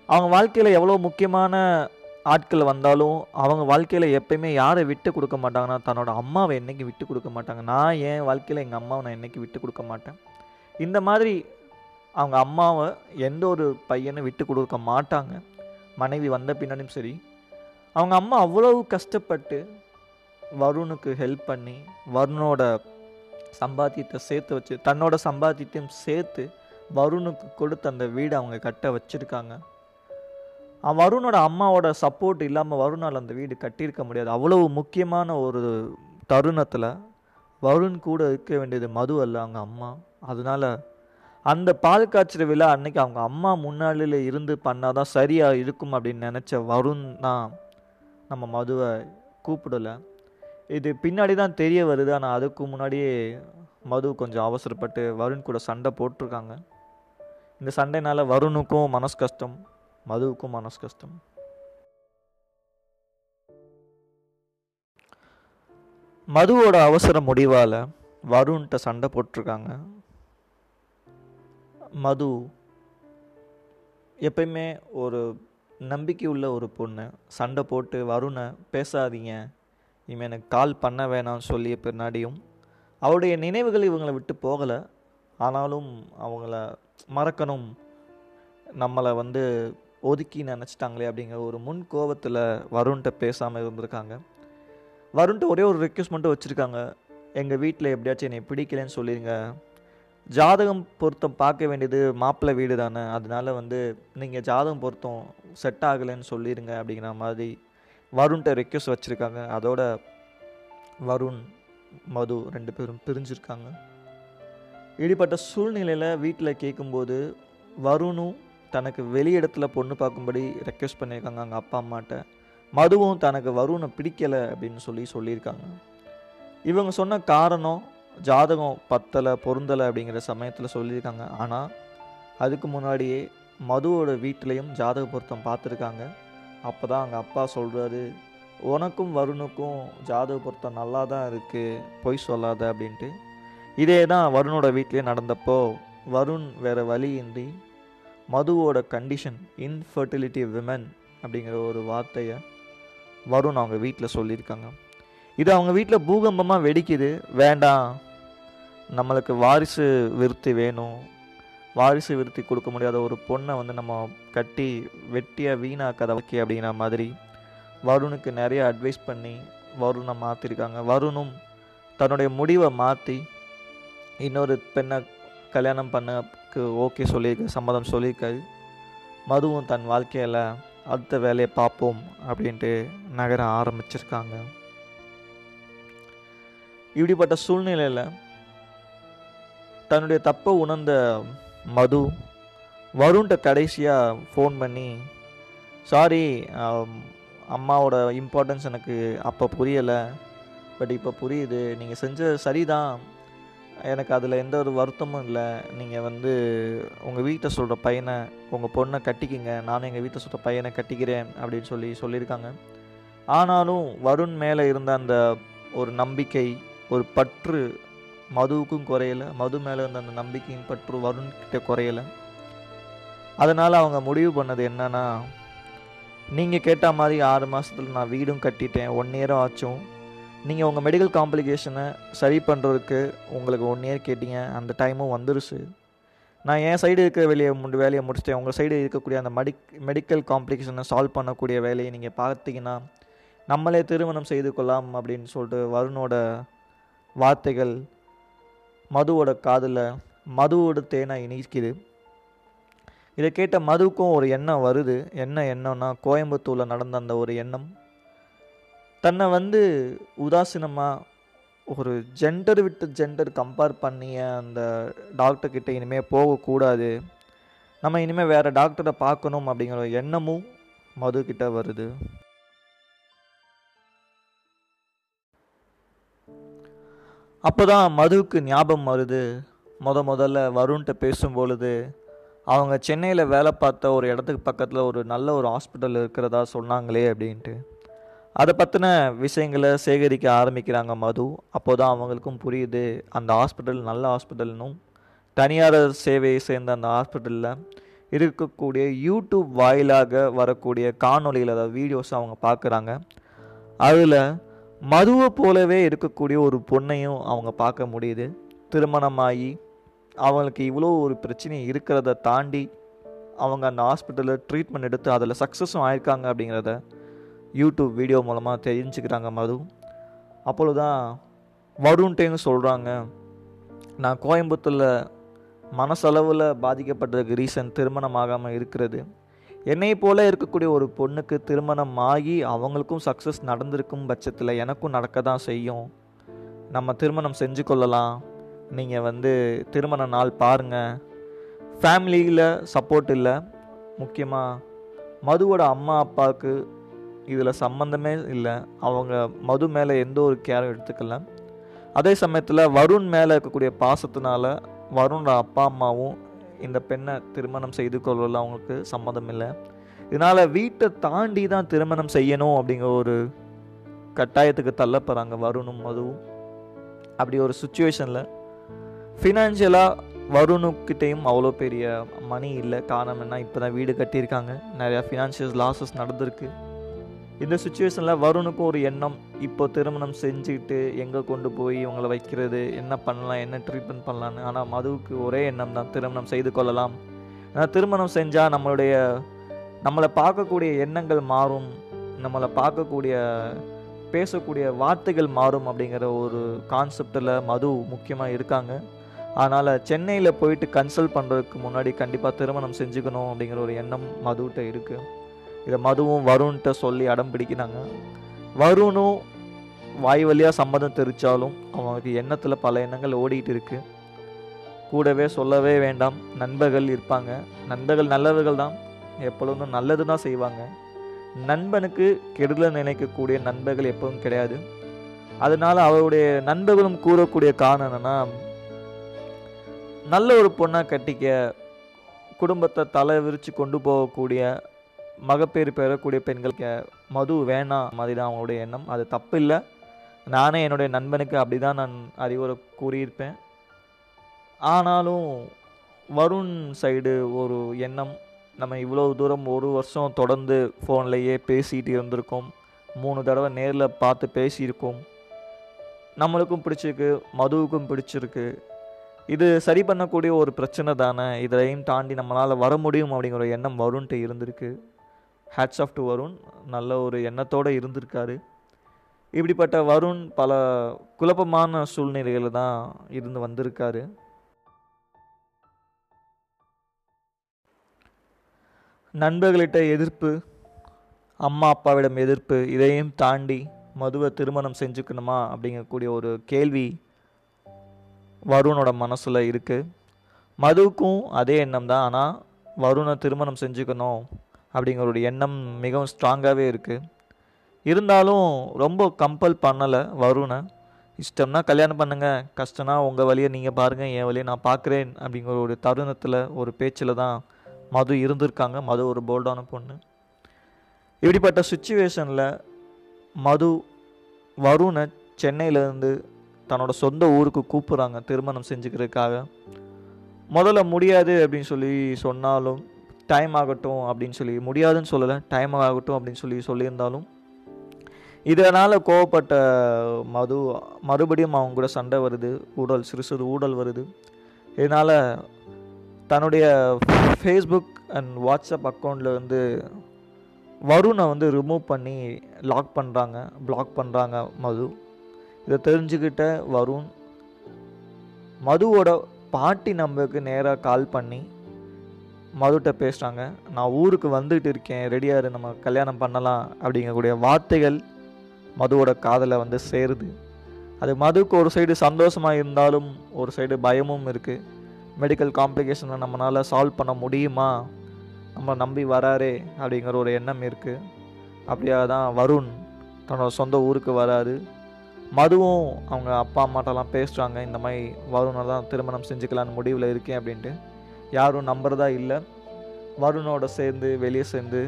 அவங்க வாழ்க்கையில் எவ்வளோ முக்கியமான ஆட்கள் வந்தாலும் அவங்க வாழ்க்கையில் எப்பயுமே யாரை விட்டு கொடுக்க மாட்டாங்கன்னா தன்னோட அம்மாவை என்றைக்கு விட்டு கொடுக்க மாட்டாங்க. நான் என் வாழ்க்கையில் எங்கள் அம்மாவை நான் என்னைக்கு விட்டு கொடுக்க மாட்டேன்? இந்த மாதிரி அவங்க அம்மாவை எந்த ஒரு பையனும் விட்டு கொடுக்க மாட்டாங்க. மனைவி வந்த பின்னாடியும் சரி. அவங்க அம்மா அவ்வளவு கஷ்டப்பட்டு வருணுக்கு ஹெல்ப் பண்ணி வருணோட சம்பாத்தியத்தை சேர்த்து வச்சு தன்னோட சம்பாத்தியத்தையும் சேர்த்து வருணுக்கு கொடுத்து அந்த வீடை அவங்க கட்ட வச்சுருக்காங்க. வருணோட அம்மாவோட சப்போர்ட் இல்லாமல் வருணால் அந்த வீடு கட்டியிருக்க முடியாது. அவ்வளவு முக்கியமான ஒரு தருணத்தில் வருண் கூட இருக்க வேண்டியது மது அல்ல அவங்க அம்மா. அதனால அந்த பால் காய்ச்சிற விழா அன்னைக்கு அவங்க அம்மா முன்னாடியில் இருந்து பண்ணாதான் சரியாக இருக்கும் அப்படின்னு நினச்ச வருண் தான் நம்ம மதுவை கூப்பிடலை. இது பின்னாடி தான் தெரிய வருது. ஆனால் அதுக்கு முன்னாடியே மது கொஞ்சம் அவசரப்பட்டு வருண் கூட சண்டை போட்டிருக்காங்க. இந்த சண்டைனால வருணுக்கும் மனசு கஷ்டம் மதுவுக்கும் மனசு கஷ்டம். மதுவோட அவசர முடிவால் வருண்கிட்ட சண்டை போட்டிருக்காங்க. மது எப்பயுமே ஒரு நம்பிக்கை உள்ள ஒரு பொண்ணு. சண்டை போட்டு வருணை பேசாதீங்க இவன் எனக்கு கால் பண்ண வேணாம்னு சொல்லிய பின்னாடியும் அவருடைய நினைவுகள் இவங்களை விட்டு போகலை. ஆனாலும் அவங்கள மறக்கணும் நம்மளை வந்து ஒதுக்கி நினச்சிட்டாங்களே அப்படிங்கிற ஒரு முன் கோபத்தில் வருண்கிட்ட பேசாமல் இருந்திருக்காங்க. வருண்கிட்ட ஒரே ஒரு ரெக்வஸ்ட் மட்டும் வச்சுருக்காங்க. எங்கள் வீட்டில் எப்படியாச்சும் என்னை பிடிக்கலன்னு சொல்லிடுங்க ஜாதகம் பொருத்தம் பார்க்க வேண்டியது மாப்பிள்ளை வீடு தானே அதனால வந்து நீங்கள் ஜாதகம் பொருத்தம் செட் ஆகலைன்னு சொல்லிடுங்க அப்படிங்கிற மாதிரி வருண்கிட்ட ரெக்வஸ்ட் வச்சுருக்காங்க. அதோட வருண் மது ரெண்டு பேரும் பிரிஞ்சிருக்காங்க. இடிப்பட்ட சூழ்நிலையில் வீட்டில் கேட்கும்போது வருணும் தனக்கு வெளியிடத்துல பொண்ணு பார்க்கும்படி ரெக்வஸ்ட் பண்ணியிருக்காங்க அங்கே அப்பா அம்மாட்ட. மதுவும் தனக்கு வருணை பிடிக்கலை அப்படின்னு சொல்லி சொல்லியிருக்காங்க. இவங்க சொன்ன காரணம் ஜாதகம் பத்தலை பொருந்தலை அப்படிங்கிற சமயத்தில் சொல்லியிருக்காங்க. ஆனால் அதுக்கு முன்னாடியே மதுவோட வீட்லேயும் ஜாதக பொருத்தம் பார்த்துருக்காங்க. அப்போ தான் அவங்க அப்பா சொல்கிறாரு உனக்கும் வருணுக்கும் ஜாதக பொருத்தம் நல்லா தான் இருக்குது பொய் சொல்லாத அப்படின்ட்டு. இதே தான் வருணோட வீட்லேயே நடந்தப்போ வருண் வேறு வழியின்றி மதுவோட கண்டிஷன் இன்ஃபர்டிலிட்டி விமன் அப்படிங்கிற ஒரு வார்த்தையை வருண் அவங்க வீட்டில் சொல்லியிருக்காங்க. இது அவங்க வீட்டில் பூகம்பமாக வெடிக்குது வேண்டாம். நம்மளுக்கு வாரிசு விருத்தி வேணும் வாரிசு விருத்தி கொடுக்க முடியாத ஒரு பொண்ணை வந்து நம்ம கட்டி வெட்டியாக வீணாக்காத வைக்க அப்படிங்கிற மாதிரி வருணுக்கு நிறைய அட்வைஸ் பண்ணி வருணை மாற்றிருக்காங்க வருணும் தன்னுடைய முடிவை மாற்றி இன்னொரு பெண்ணை கல்யாணம் பண்ணக்கு ஓகே சொல்லியிருக்க சம்மதம் சொல்லியிருக்காரு மதுவும் தன் வாழ்க்கையில் அடுத்த வேலையை பார்ப்போம் அப்படின்ட்டு நகர ஆரம்பிச்சிருக்காங்க. இப்படிப்பட்ட சூழ்நிலையில் தன்னுடைய தப்பை உணர்ந்த மது. வருண்கிட்ட கடைசியாக ஃபோன் பண்ணி சாரி um, அம்மாவோட இம்பார்ட்டன்ஸ் எனக்கு அப்போ புரியலை. பட் இப்போ புரியுது. நீங்கள் செஞ்ச சரிதான். எனக்கு அதில் எந்த ஒரு வருத்தமும் இல்லை. நீங்கள் வந்து உங்கள் வீட்டை சொல்கிற பையனை உங்கள் பொண்ணை கட்டிக்கிங்க. நானும் எங்கள் வீட்டை சொல்கிற பையனை கட்டிக்கிறேன். அப்படின்னு சொல்லி சொல்லியிருக்காங்க. ஆனாலும் வருண் மேலே இருந்த அந்த ஒரு நம்பிக்கை ஒரு பற்று மதுவுக்கும் குறையலை. மது மேலே இருந்த அந்த நம்பிக்கையும் பற்று வருண் கிட்ட குறையலை. அதனால் அவங்க முடிவு பண்ணது என்னன்னா நீங்கள் கேட்ட மாதிரி ஆறு மாதத்தில் நான் வீடும் கட்டிட்டேன். ஒன் இயரும் ஆச்சும். நீங்கள் உங்கள் மெடிக்கல் காம்ப்ளிகேஷனை சரி பண்ணுறதுக்கு உங்களுக்கு ஒன் இயர் கேட்டீங்க. அந்த டைமும் வந்துருச்சு. நான் என் சைடு இருக்கிற வேலையை முடி வேலையை முடிச்சிட்டேன். உங்கள் சைடு இருக்கக்கூடிய அந்த மெடிக் மெடிக்கல் காம்ப்ளிகேஷனை சால்வ் பண்ணக்கூடிய வேலையை நீங்கள் பார்த்தீங்கன்னா நம்மளே திருமணம் செய்து கொள்ளலாம் அப்படின்னு சொல்லிட்டு வருணோட வார்த்தைகள் மதுவோட காதில் மதுவோட தேனை இனிக்குது இதை கேட்ட மதுவுக்கும் ஒரு எண்ணம் வருது. என்ன எண்ணம்னா கோயம்புத்தூரில் நடந்த அந்த ஒரு எண்ணம். தன்னை வந்து உதாசீனமாக ஒரு ஜெண்டர் விட்டு ஜெண்டர் கம்பேர் பண்ணிய அந்த டாக்டர்கிட்ட இனிமேல் போகக்கூடாது நம்ம இனிமேல் வேறு டாக்டரை பார்க்கணும் அப்படிங்கிற ஒரு எண்ணமும் மதுக்கிட்ட வருது. அப்போ தான் மதுவுக்கு ஞாபகம் வருது. முத முதல்ல வருண்கிட்ட பேசும் பொழுது அவங்க சென்னையில் வேலை பார்த்த ஒரு இடத்துக்கு பக்கத்தில் ஒரு நல்ல ஒரு ஹாஸ்பிட்டல் இருக்கிறதா சொன்னாங்களே அப்படின்ட்டு. அதை பற்றின விஷயங்களை சேகரிக்க ஆரம்பிக்கிறாங்க மது. அப்போ தான் அவங்களுக்கும் புரியுது அந்த ஹாஸ்பிட்டல் நல்ல ஹாஸ்பிட்டல்னும் தனியார் சேவையை சேர்ந்த அந்த ஹாஸ்பிட்டலில் இருக்கக்கூடிய யூடியூப் வாயிலாக வரக்கூடிய காணொளிகள் அதாவது வீடியோஸ் அவங்க பார்க்குறாங்க. அதில் மதுவை போலவே இருக்கக்கூடிய ஒரு பொண்ணையும் அவங்க பார்க்க முடியுது. திருமணமாகி அவங்களுக்கு இவ்வளோ ஒரு பிரச்சனை இருக்கிறத தாண்டி அவங்க அந்த ஹாஸ்பிட்டலில் ட்ரீட்மெண்ட் எடுத்து அதில் சக்ஸஸும் ஆயிருக்காங்க அப்படிங்கிறத யூடியூப் வீடியோ மூலமாக தெரிஞ்சுக்கிறாங்க மது. அப்பொழுதுதான் வருண்ட்டேன்னு சொல்கிறாங்க நான் கோயம்புத்தூரில் மனசளவில் பாதிக்கப்பட்டதுக்கு ரீசன் திருமணம் ஆகாமல் இருக்கிறது. என்னை போல இருக்கக்கூடிய ஒரு பொண்ணுக்கு திருமணம் ஆகி அவங்களுக்கும் சக்ஸஸ் நடந்திருக்கும் பட்சத்தில் எனக்கும் நடக்க தான் செய்யும். நம்ம திருமணம் செஞ்சு கொள்ளலாம். நீங்கள் வந்து திருமண நாள் பாருங்கள் ஃபேமிலியில் சப்போர்ட் இல்லை. முக்கியமாக மதுவோட அம்மா அப்பாவுக்கு இதில் சம்மந்தமே இல்லை. அவங்க மது மேலே எந்த ஒரு கேரும் எடுத்துக்கல. அதே சமயத்தில் வருண் மேலே இருக்கக்கூடிய பாசத்தினால வருணோட அப்பா அம்மாவும் இந்த பெண்ணை திருமணம் செய்து கொள்ளல அவங்களுக்கு சம்மதம் இல்லை. இதனால் வீட்டை தாண்டி தான் திருமணம் செய்யணும் அப்படிங்கிற ஒரு கட்டாயத்துக்கு தள்ளப்படுறாங்க வருணும் மதுவும். அப்படி ஒரு சுச்சுவேஷனில் ஃபினான்ஷியலாக வருணுக்கிட்டேயும் அவ்வளோ பெரிய மணி இல்லை காரணம் என்ன? இப்போ தான் வீடு கட்டியிருக்காங்க. நிறையா ஃபினான்ஷியல் லாஸஸ் நடந்திருக்கு. இந்த சுச்சுவேஷனில் வருணுக்கும் ஒரு எண்ணம். இப்போ திருமணம் செஞ்சுக்கிட்டு எங்கே கொண்டு போய் இவங்களை வைக்கிறது? என்ன பண்ணலாம்? என்ன ட்ரீட்மெண்ட் பண்ணலான்னு ஆனால் மதுவுக்கு ஒரே எண்ணம் தான். திருமணம் செய்து கொள்ளலாம். ஆனால் திருமணம் செஞ்சால் நம்மளுடைய நம்மளை பார்க்கக்கூடிய எண்ணங்கள் மாறும். நம்மளை பார்க்கக்கூடிய பேசக்கூடிய வார்த்தைகள் மாறும் அப்படிங்கிற ஒரு கான்செப்டில் மது முக்கியமாக இருக்காங்க. அதனால் சென்னையில் போயிட்டு கன்சல்ட் பண்ணுறதுக்கு முன்னாடி கண்டிப்பாக திருமணம் செஞ்சுக்கணும் அப்படிங்கிற ஒரு எண்ணம் மதுகிட்ட இருக்குது இதை மதுவும் வருண்கிட்ட சொல்லி அடம் பிடிக்கிறாங்க. வருணும் வாய் வழியாக சம்மதம் தெரிச்சாலும் அவனுக்கு எண்ணத்தில் பல எண்ணங்கள் ஓடிட்டு இருக்கு. கூடவே சொல்லவே வேண்டாம். நண்பர்கள் இருப்பாங்க. நண்பர்கள் நல்லவர்கள் தான். எப்பொழுதும் நல்லது தான் செய்வாங்க. நண்பனுக்கு கெடுதலை நினைக்கக்கூடிய நண்பர்கள் எப்பவும் கிடையாது. அதனால் அவருடைய நண்பர்களும் கூறக்கூடிய காரணம் என்னன்னா நல்ல ஒரு பொண்ணாக கட்டிக்க குடும்பத்தை தலை விரித்து கொண்டு போகக்கூடிய மகப்பேறு பெறக்கூடிய பெண்களுக்கு மது வேணாம் மாதிரி தான் அவங்களுடைய எண்ணம். அது தப்பு இல்லை நானே என்னுடைய நண்பனுக்கு அப்படி தான் நான் அறிவுரை கூறியிருப்பேன். ஆனாலும் வருண் சைடு ஒரு எண்ணம். நம்ம இவ்வளோ தூரம் ஒரு வருஷம் தொடர்ந்து ஃபோன்லேயே பேசிகிட்டு இருந்திருக்கோம். மூணு தடவை நேரில் பார்த்து பேசியிருக்கோம். நம்மளுக்கும் பிடிச்சிருக்கு மதுவுக்கும் பிடிச்சிருக்கு. இது சரி பண்ணக்கூடிய ஒரு பிரச்சனை தானே. இதையும் தாண்டி நம்மளால் வர முடியும் அப்படிங்கிற எண்ணம் வருண்ட்டு இருந்திருக்கு. ஹேட்ஸ் ஆஃப் டு வருண் நல்ல ஒரு எண்ணத்தோடு இருந்திருக்காரு. இப்படிப்பட்ட வருண் பல குழப்பமான சூழ்நிலைகளில் தான் இருந்து வந்திருக்காரு. நண்பர்களிட்ட எதிர்ப்பு அம்மா அப்பாவிடம் எதிர்ப்பு இதையும் தாண்டி மதுவை திருமணம் செஞ்சுக்கணுமா அப்படிங்கக்கூடிய ஒரு கேள்வி வருணோட மனசில் இருக்குது மதுவுக்கும் அதே எண்ணம் தான். ஆனால் வருணை திருமணம் செஞ்சுக்கணும் அப்படிங்கிற ஒரு எண்ணம் மிகவும் ஸ்ட்ராங்காகவே இருக்குது இருந்தாலும் ரொம்ப கம்பல் பண்ணலை வருணை. இஷ்டம்னா கல்யாணம் பண்ணுங்கள் கஷ்டம்னா உங்கள் வழியை நீங்கள் பாருங்கள் என் வழியை நான் பார்க்குறேன் அப்படிங்கிற ஒரு தருணத்தில் ஒரு பேச்சில் தான் மது இருந்திருக்காங்க. மது ஒரு போல்டான பொண்ணு. இப்படிப்பட்ட சுச்சுவேஷனில் மது வருணை சென்னையிலேருந்து தன்னோட சொந்த ஊருக்கு கூப்பிட்றாங்க திருமணம் செஞ்சுக்கிறதுக்காக. முதல்ல முடியாது அப்படின்னு சொல்லி சொன்னாலும் டைம் ஆகட்டும் அப்படின்னு சொல்லி முடியாதுன்னு சொல்லலை டைம் ஆகட்டும் அப்படின்னு சொல்லி சொல்லியிருந்தாலும் இதனால் கோவப்பட்ட மது மறுபடியும் அவங்க கூட சண்டை வருது ஊடல் சிறு சிறு ஊடல் வருது. இதனால் தன்னுடைய ஃபேஸ்புக் அண்ட் வாட்ஸ்அப் அக்கௌண்ட்டில் வந்து வருணை வந்து ரிமூவ் பண்ணி லாக் பண்ணுறாங்க பிளாக் பண்ணுறாங்க மது. இதை தெரிஞ்சுக்கிட்ட வருண் மதுவோட பாட்டி நம்பருக்கு நேராக கால் பண்ணி மதுட்ட பேசுகிறாங்க நான் ஊருக்கு வந்துகிட்டு இருக்கேன். ரெடியாக இரு நம்ம கல்யாணம் பண்ணலாம் அப்படிங்கக்கூடிய வார்த்தைகள் மதுவோட காதலை வந்து சேருது. அது மதுக்கு ஒரு சைடு சந்தோஷமாக இருந்தாலும் ஒரு சைடு பயமும் இருக்குது மெடிக்கல் காம்ப்ளிகேஷனை நம்மளால் சால்வ் பண்ண முடியுமா? நம்ம நம்பி வராரே அப்படிங்கிற ஒரு எண்ணம் இருக்குது அப்படியா தான் வருண் தன்னோட சொந்த ஊருக்கு வராரு. மதுவும் அவங்க அப்பா அம்மாட்டெல்லாம் பேசுகிறாங்க இந்த மாதிரி வருணை தான் திருமணம் செஞ்சுக்கலான்னு முடிவில் இருக்கேன் அப்படின்ட்டு. யாரும் நம்புறதா இல்லை. வருணோட சேர்ந்து வெளியே சேர்ந்து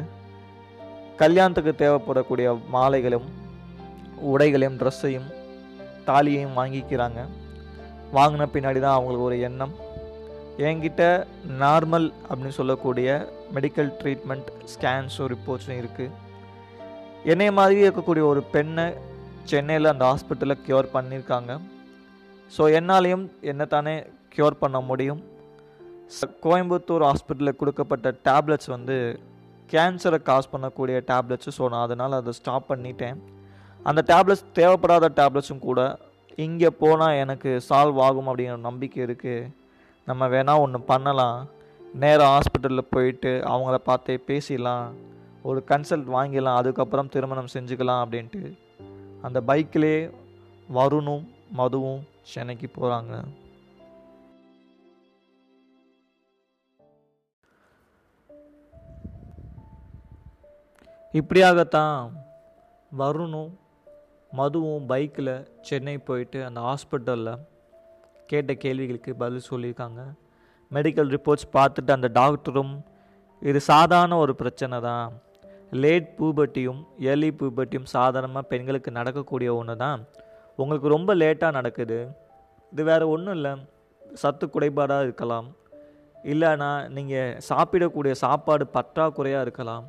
கல்யாணத்துக்கு தேவைப்படக்கூடிய மாலைகளும் உடைகளையும் ட்ரெஸ்ஸையும் தாலியையும் வாங்கிக்கிறாங்க. வாங்கின பின்னாடி தான் அவங்களுக்கு ஒரு எண்ணம். என்கிட்ட நார்மல் அப்படின்னு சொல்லக்கூடிய மெடிக்கல் ட்ரீட்மெண்ட் ஸ்கேன்ஸும் ரிப்போர்ட்ஸும் இருக்குது என்னைய மாதிரி இருக்கக்கூடிய ஒரு பெண்ணை சென்னையில் அந்த ஹாஸ்பிட்டலில் க்யூர் பண்ணியிருக்காங்க ஸோ என்னாலையும் என்ன தானே க்யூர் பண்ண முடியும்? கோயம்புத்தூர் ஹாஸ்பிட்டலில் கொடுக்கப்பட்ட டேப்லெட்ஸ் வந்து கேன்சரை காஸ் பண்ணக்கூடிய டேப்லெட்ஸு ஸோ நான் அதனால் அதை ஸ்டாப் பண்ணிட்டேன். அந்த டேப்லெட்ஸ் தேவைப்படாத டேப்லெட்ஸும் கூட இங்கே போனால் எனக்கு சால்வ் ஆகும் அப்படிங்கிற நம்பிக்கை இருக்குது நம்ம வேணால் ஒன்று பண்ணலாம். நேராக ஹாஸ்பிட்டலில் போயிட்டு அவங்கள பார்த்தே பேசிடலாம். ஒரு கன்சல்ட் வாங்கிடலாம் அதுக்கப்புறம் திருமணம் செஞ்சுக்கலாம் அப்படின்ட்டு. அந்த பைக்கிலே வருணும் மதுவும் சென்னைக்கு போகிறாங்க இப்படியாகத்தான் வருணும் மதுவும் பைக்கில் சென்னை போயிட்டு அந்த ஹாஸ்பிட்டலில் கேட்ட கேள்விகளுக்கு பதில் சொல்லியிருக்காங்க. மெடிக்கல் ரிப்போர்ட்ஸ் பார்த்துட்டு அந்த டாக்டரும் இது சாதாரண ஒரு பிரச்சனை தான். லேட் பூபட்டியும் ஏர்லி பூபட்டியும் சாதாரணமாக பெண்களுக்கு நடக்கக்கூடிய ஒன்று தான். உங்களுக்கு ரொம்ப லேட்டாக நடக்குது. இது வேறு ஒன்றும் இல்லை. சத்து குறைபாடாக இருக்கலாம். இல்லைனா நீங்கள் சாப்பிடக்கூடிய சாப்பாடு பற்றாக்குறையாக இருக்கலாம்.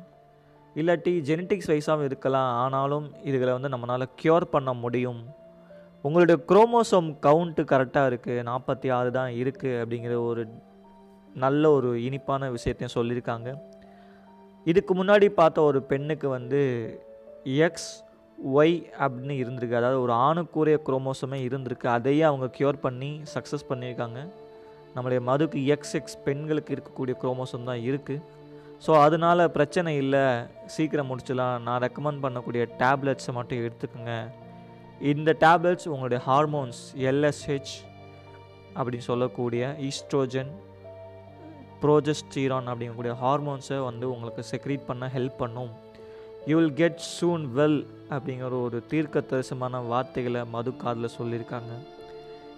இல்லாட்டி ஜெனட்டிக்ஸ் வைஸாகவும் இருக்கலாம். ஆனாலும் இதுகளை வந்து நம்மளால் க்யூர் பண்ண முடியும். உங்களுடைய குரோமோசோம் கவுண்ட்டு கரெக்டாக இருக்குது நாற்பத்தி ஆறு தான் இருக்குது அப்படிங்கிற ஒரு நல்ல ஒரு இனிப்பான விஷயத்தையும் சொல்லியிருக்காங்க. இதுக்கு முன்னாடி பார்த்த ஒரு பெண்ணுக்கு வந்து எக்ஸ் ஒய் அப்படின்னு இருந்திருக்கு. அதாவது ஒரு ஆணுக்குரிய குரோமோசமே இருந்திருக்கு. அதையே அவங்க க்யூர் பண்ணி சக்ஸஸ் பண்ணியிருக்காங்க. நம்மளுடைய மதுக்கு எக்ஸ் எக்ஸ் பெண்களுக்கு இருக்கக்கூடிய குரோமோசோம் தான் இருக்குது ஸோ அதனால பிரச்சனை இல்லை. சீக்கிரம் முடிச்சிடலாம். நான் ரெக்கமெண்ட் பண்ணக்கூடிய டேப்லெட்ஸை மட்டும் எடுத்துக்கோங்க. இந்த டேப்லெட்ஸ் உங்களுடைய ஹார்மோன்ஸ் எல்எஸ்ஹெச் அப்படின்னு சொல்லக்கூடிய ஈஸ்ட்ரோஜன் ப்ரோஜஸ்டீரான் அப்படிங்கக்கூடிய ஹார்மோன்ஸை வந்து உங்களுக்கு செக்ரீட் பண்ண ஹெல்ப் பண்ணும். You will get soon well அப்படிங்கிற ஒரு தீர்க்க தரிசனமான வார்த்தைகளை மது காதில் சொல்லியிருக்காங்க.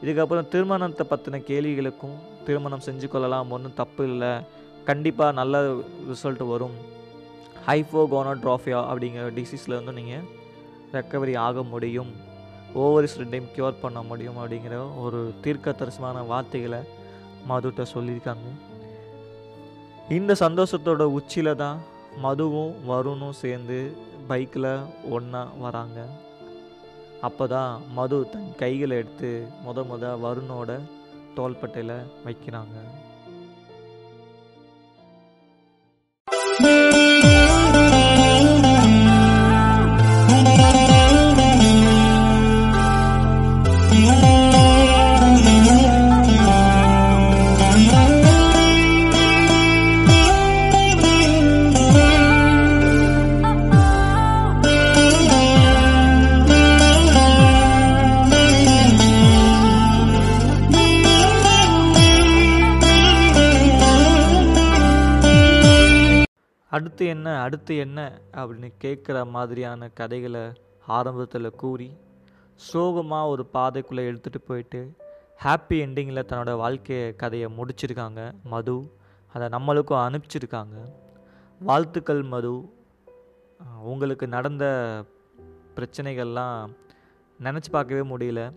இதுக்கப்புறம் திருமணத்தை பற்றின கேள்விகளுக்கும் திருமணம் செஞ்சு கொள்ளலாம் ஒன்றும் தப்பு இல்லை. கண்டிப்பாக நல்ல ரிசல்ட் வரும். ஹைஃபோகோனோட்ராஃபியா அப்படிங்கிற டிசீஸில் வந்து நீங்கள் ரெக்கவரி ஆக முடியும். ஓவரிஸ் ரெண்டையும் க்யூர் பண்ண முடியும் அப்படிங்கிற ஒரு தீர்க்கதரிசமான வார்த்தைகளை மதுட்ட சொல்லியிருக்காங்க. இந்த சந்தோஷத்தோட உச்சியில் தான் மதுவும் வருணும் சேர்ந்து பைக்கில் ஒன்றா வராங்க. அப்போ தான் மது தன் கைகளை எடுத்து முத முத வருணோட தோள்பட்டையில் வைக்கிறாங்க. அடுத்து என்ன அடுத்து என்ன அப்படின்னு கேட்குற மாதிரியான கதைகளை ஆரம்பத்தில் கூறி சோகமாக ஒரு பாதைக்குள்ளே எடுத்துகிட்டு போயிட்டு ஹாப்பி எண்டிங்கில் தன்னோட வாழ்க்கை கதையை முடிச்சிருக்காங்க மது. அதை நம்மளுக்கும் அனுப்பிச்சிருக்காங்க. வாழ்த்துக்கள் மது. உங்களுக்கு நடந்த பிரச்சனைகள்லாம் நினச்சி பார்க்கவே முடியல.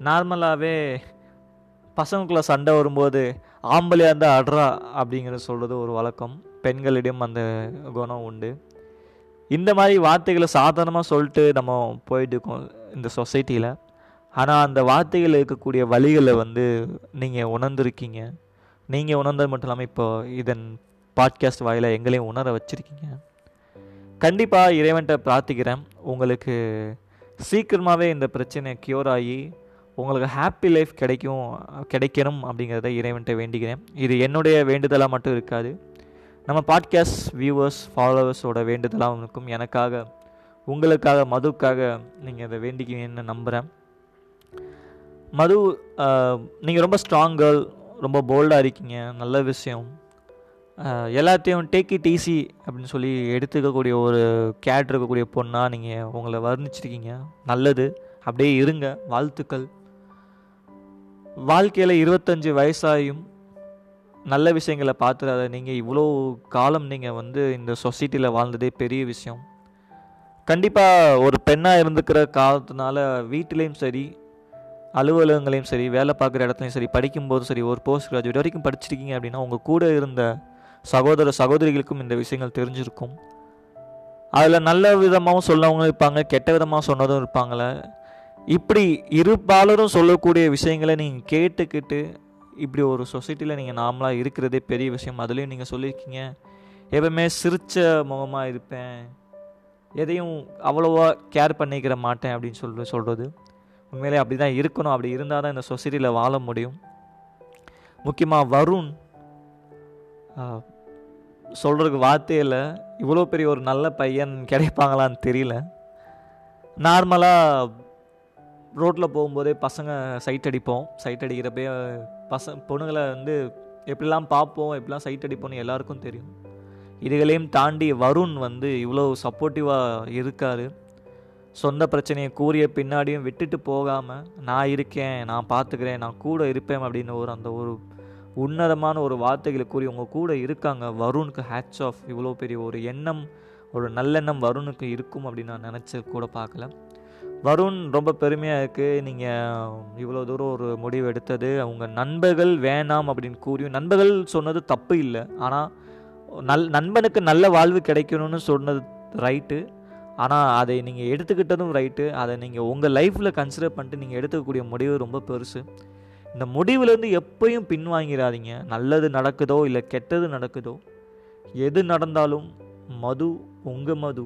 நார்மலாகவே பசங்களுக்குள்ள சண்டை வரும்போது ஆம்பளையாக இருந்தால் அட்ரா அப்படிங்கிற சொல்கிறது ஒரு வழக்கம். பெண்களிடம் அந்த குணம் உண்டு. இந்த மாதிரி வார்த்தைகளை சாதாரணமாக சொல்லிட்டு நம்ம போயிட்டு இருக்கோம் இந்த சொசைட்டியில் ஆனால் அந்த வார்த்தைகள் இருக்கக்கூடிய வழிகளை வந்து நீங்கள் உணர்ந்துருக்கீங்க. நீங்கள் உணர்ந்தது மட்டும் இல்லாமல் இப்போ இதன் பாட்காஸ்ட் வாயில எங்களையும் உணர வச்சுருக்கீங்க. கண்டிப்பாக இறைவன்கிட்ட பிரார்த்திக்கிறேன். உங்களுக்கு சீக்கிரமாகவே இந்த பிரச்சனை க்யூர் ஆகி உங்களுக்கு ஹாப்பி லைஃப் கிடைக்கும் கிடைக்கணும் அப்படிங்கிறத இறைவன்கிட்ட வேண்டிக்கிறேன். இது என்னுடைய வேண்டுதலாக மட்டும் இருக்காது. நம்ம பாட்காஸ்ட் வியூவர்ஸ் ஃபாலோவர்ஸோட வேண்டுதலாகவும் இருக்கும் எனக்காக உங்களுக்காக மதுக்காக நீங்கள் அதை வேண்டிக்குவீங்கன்னு நம்புகிறேன் மது நீங்கள் ரொம்ப ஸ்ட்ராங் கேர்ள் ரொம்ப போல்டாக இருக்கீங்க நல்ல விஷயம். எல்லாத்தையும் டேக் இட் ஈஸி அப்படின்னு சொல்லி எடுத்துக்கக்கூடிய ஒரு கேட் இருக்கக்கூடிய பொண்ணாக நீங்கள் உங்களை வர்ணிச்சிருக்கீங்க. நல்லது. அப்படியே இருங்க. வாழ்த்துக்கள். வாழ்க்கையில் இருபத்தஞ்சி வயசாயும் நல்ல விஷயங்களை பார்த்துறாத. நீங்கள் இவ்வளோ காலம் நீங்கள் வந்து இந்த சொசைட்டியில் வாழ்ந்ததே பெரிய விஷயம். கண்டிப்பாக ஒரு பெண்ணாக இருந்துக்கிற காலத்தினால வீட்டிலையும் சரி அலுவலகங்களையும் சரி வேலை பார்க்குற இடத்துலையும் சரி படிக்கும்போதும் சரி ஒரு போஸ்ட் கிராஜுவேட் வரைக்கும் படிச்சிருக்கீங்க அப்படின்னா உங்கள் கூட இருந்த சகோதர சகோதரிகளுக்கும் இந்த விஷயங்கள் தெரிஞ்சிருக்கும். அதில் நல்ல விதமாகவும் சொன்னவங்களும் இருப்பாங்க கெட்ட விதமாக சொன்னதும் இருப்பாங்களே இப்படி இரு பாலரும் சொல்லக்கூடிய விஷயங்களை நீங்கள் கேட்டுக்கிட்டு இப்படி ஒரு சொசைட்டியில் நீங்கள் நார்மலாக இருக்கிறதே பெரிய விஷயம். அதுலேயும் நீங்கள் சொல்லியிருக்கீங்க எப்பவுமே சிரித்த முகமாக இருப்பேன். எதையும் அவ்வளோவா கேர் பண்ணிக்கிற மாட்டேன் அப்படின்னு சொல்லி சொல்கிறது உண்மையிலே அப்படி தான் இருக்கணும். அப்படி இருந்தால் தான் இந்த சொசைட்டியில் வாழ முடியும். முக்கியமாக வருண் சொல்கிறதுக்கு வார்த்தையில் இவ்வளோ பெரிய ஒரு நல்ல பையன் கிடைப்பாங்களான்னு தெரியல. நார்மலாக ரோட்டில் போகும்போதே பசங்க சைட் அடிப்போம். சைட் அடிக்கிறப்பே பச பொண்ணுங்களை வந்து எப்படிலாம் பார்ப்போம் எப்படிலாம் சைட் அடிப்போம்னு எல்லாருக்கும் தெரியும். இதுகளையும் தாண்டி வருண் வந்து இவ்வளோ சப்போர்ட்டிவாக இருக்கார். சொந்த பிரச்சனையை கூறிய பின்னாடியும் விட்டுட்டு போகாமல் நான் இருக்கேன் நான் பார்த்துக்கிறேன் நான் கூட இருப்பேன் அப்படின்னு ஒரு அந்த ஒரு உன்னதமான ஒரு வார்த்தைகளை கூறி உங்கள் கூட இருக்காங்க வருணுக்கு ஹேட்ச் ஆஃப் இவ்வளோ பெரிய ஒரு எண்ணம் ஒரு நல்லெண்ணம் வருணுக்கு இருக்கும் அப்படின்னு நான் நினச்சி கூட பார்க்கல. வருண் ரொம்ப பெருமையாக இருக்குது நீங்கள் இவ்வளோ தூரம் ஒரு முடிவு எடுத்தது. அவங்க நண்பர்கள் வேணாம் அப்படின்னு கூறியும் நண்பர்கள் சொன்னது தப்பு இல்லை. ஆனால் நல் நண்பனுக்கு நல்ல வாழ்வு கிடைக்கணும்னு சொன்னது ரைட்டு ஆனால் அதை நீங்கள் எடுத்துக்கிட்டதும் ரைட்டு அதை நீங்கள் உங்கள் லைஃப்பில் கன்சிடர் பண்ணிட்டு நீங்கள் எடுத்துக்கக்கூடிய முடிவு ரொம்ப பெருசு. இந்த முடிவுலேருந்து எப்பயும் பின்வாங்கிறாதீங்க. நல்லது நடக்குதோ இல்லை கெட்டது நடக்குதோ எது நடந்தாலும் மது உங்கள் மது.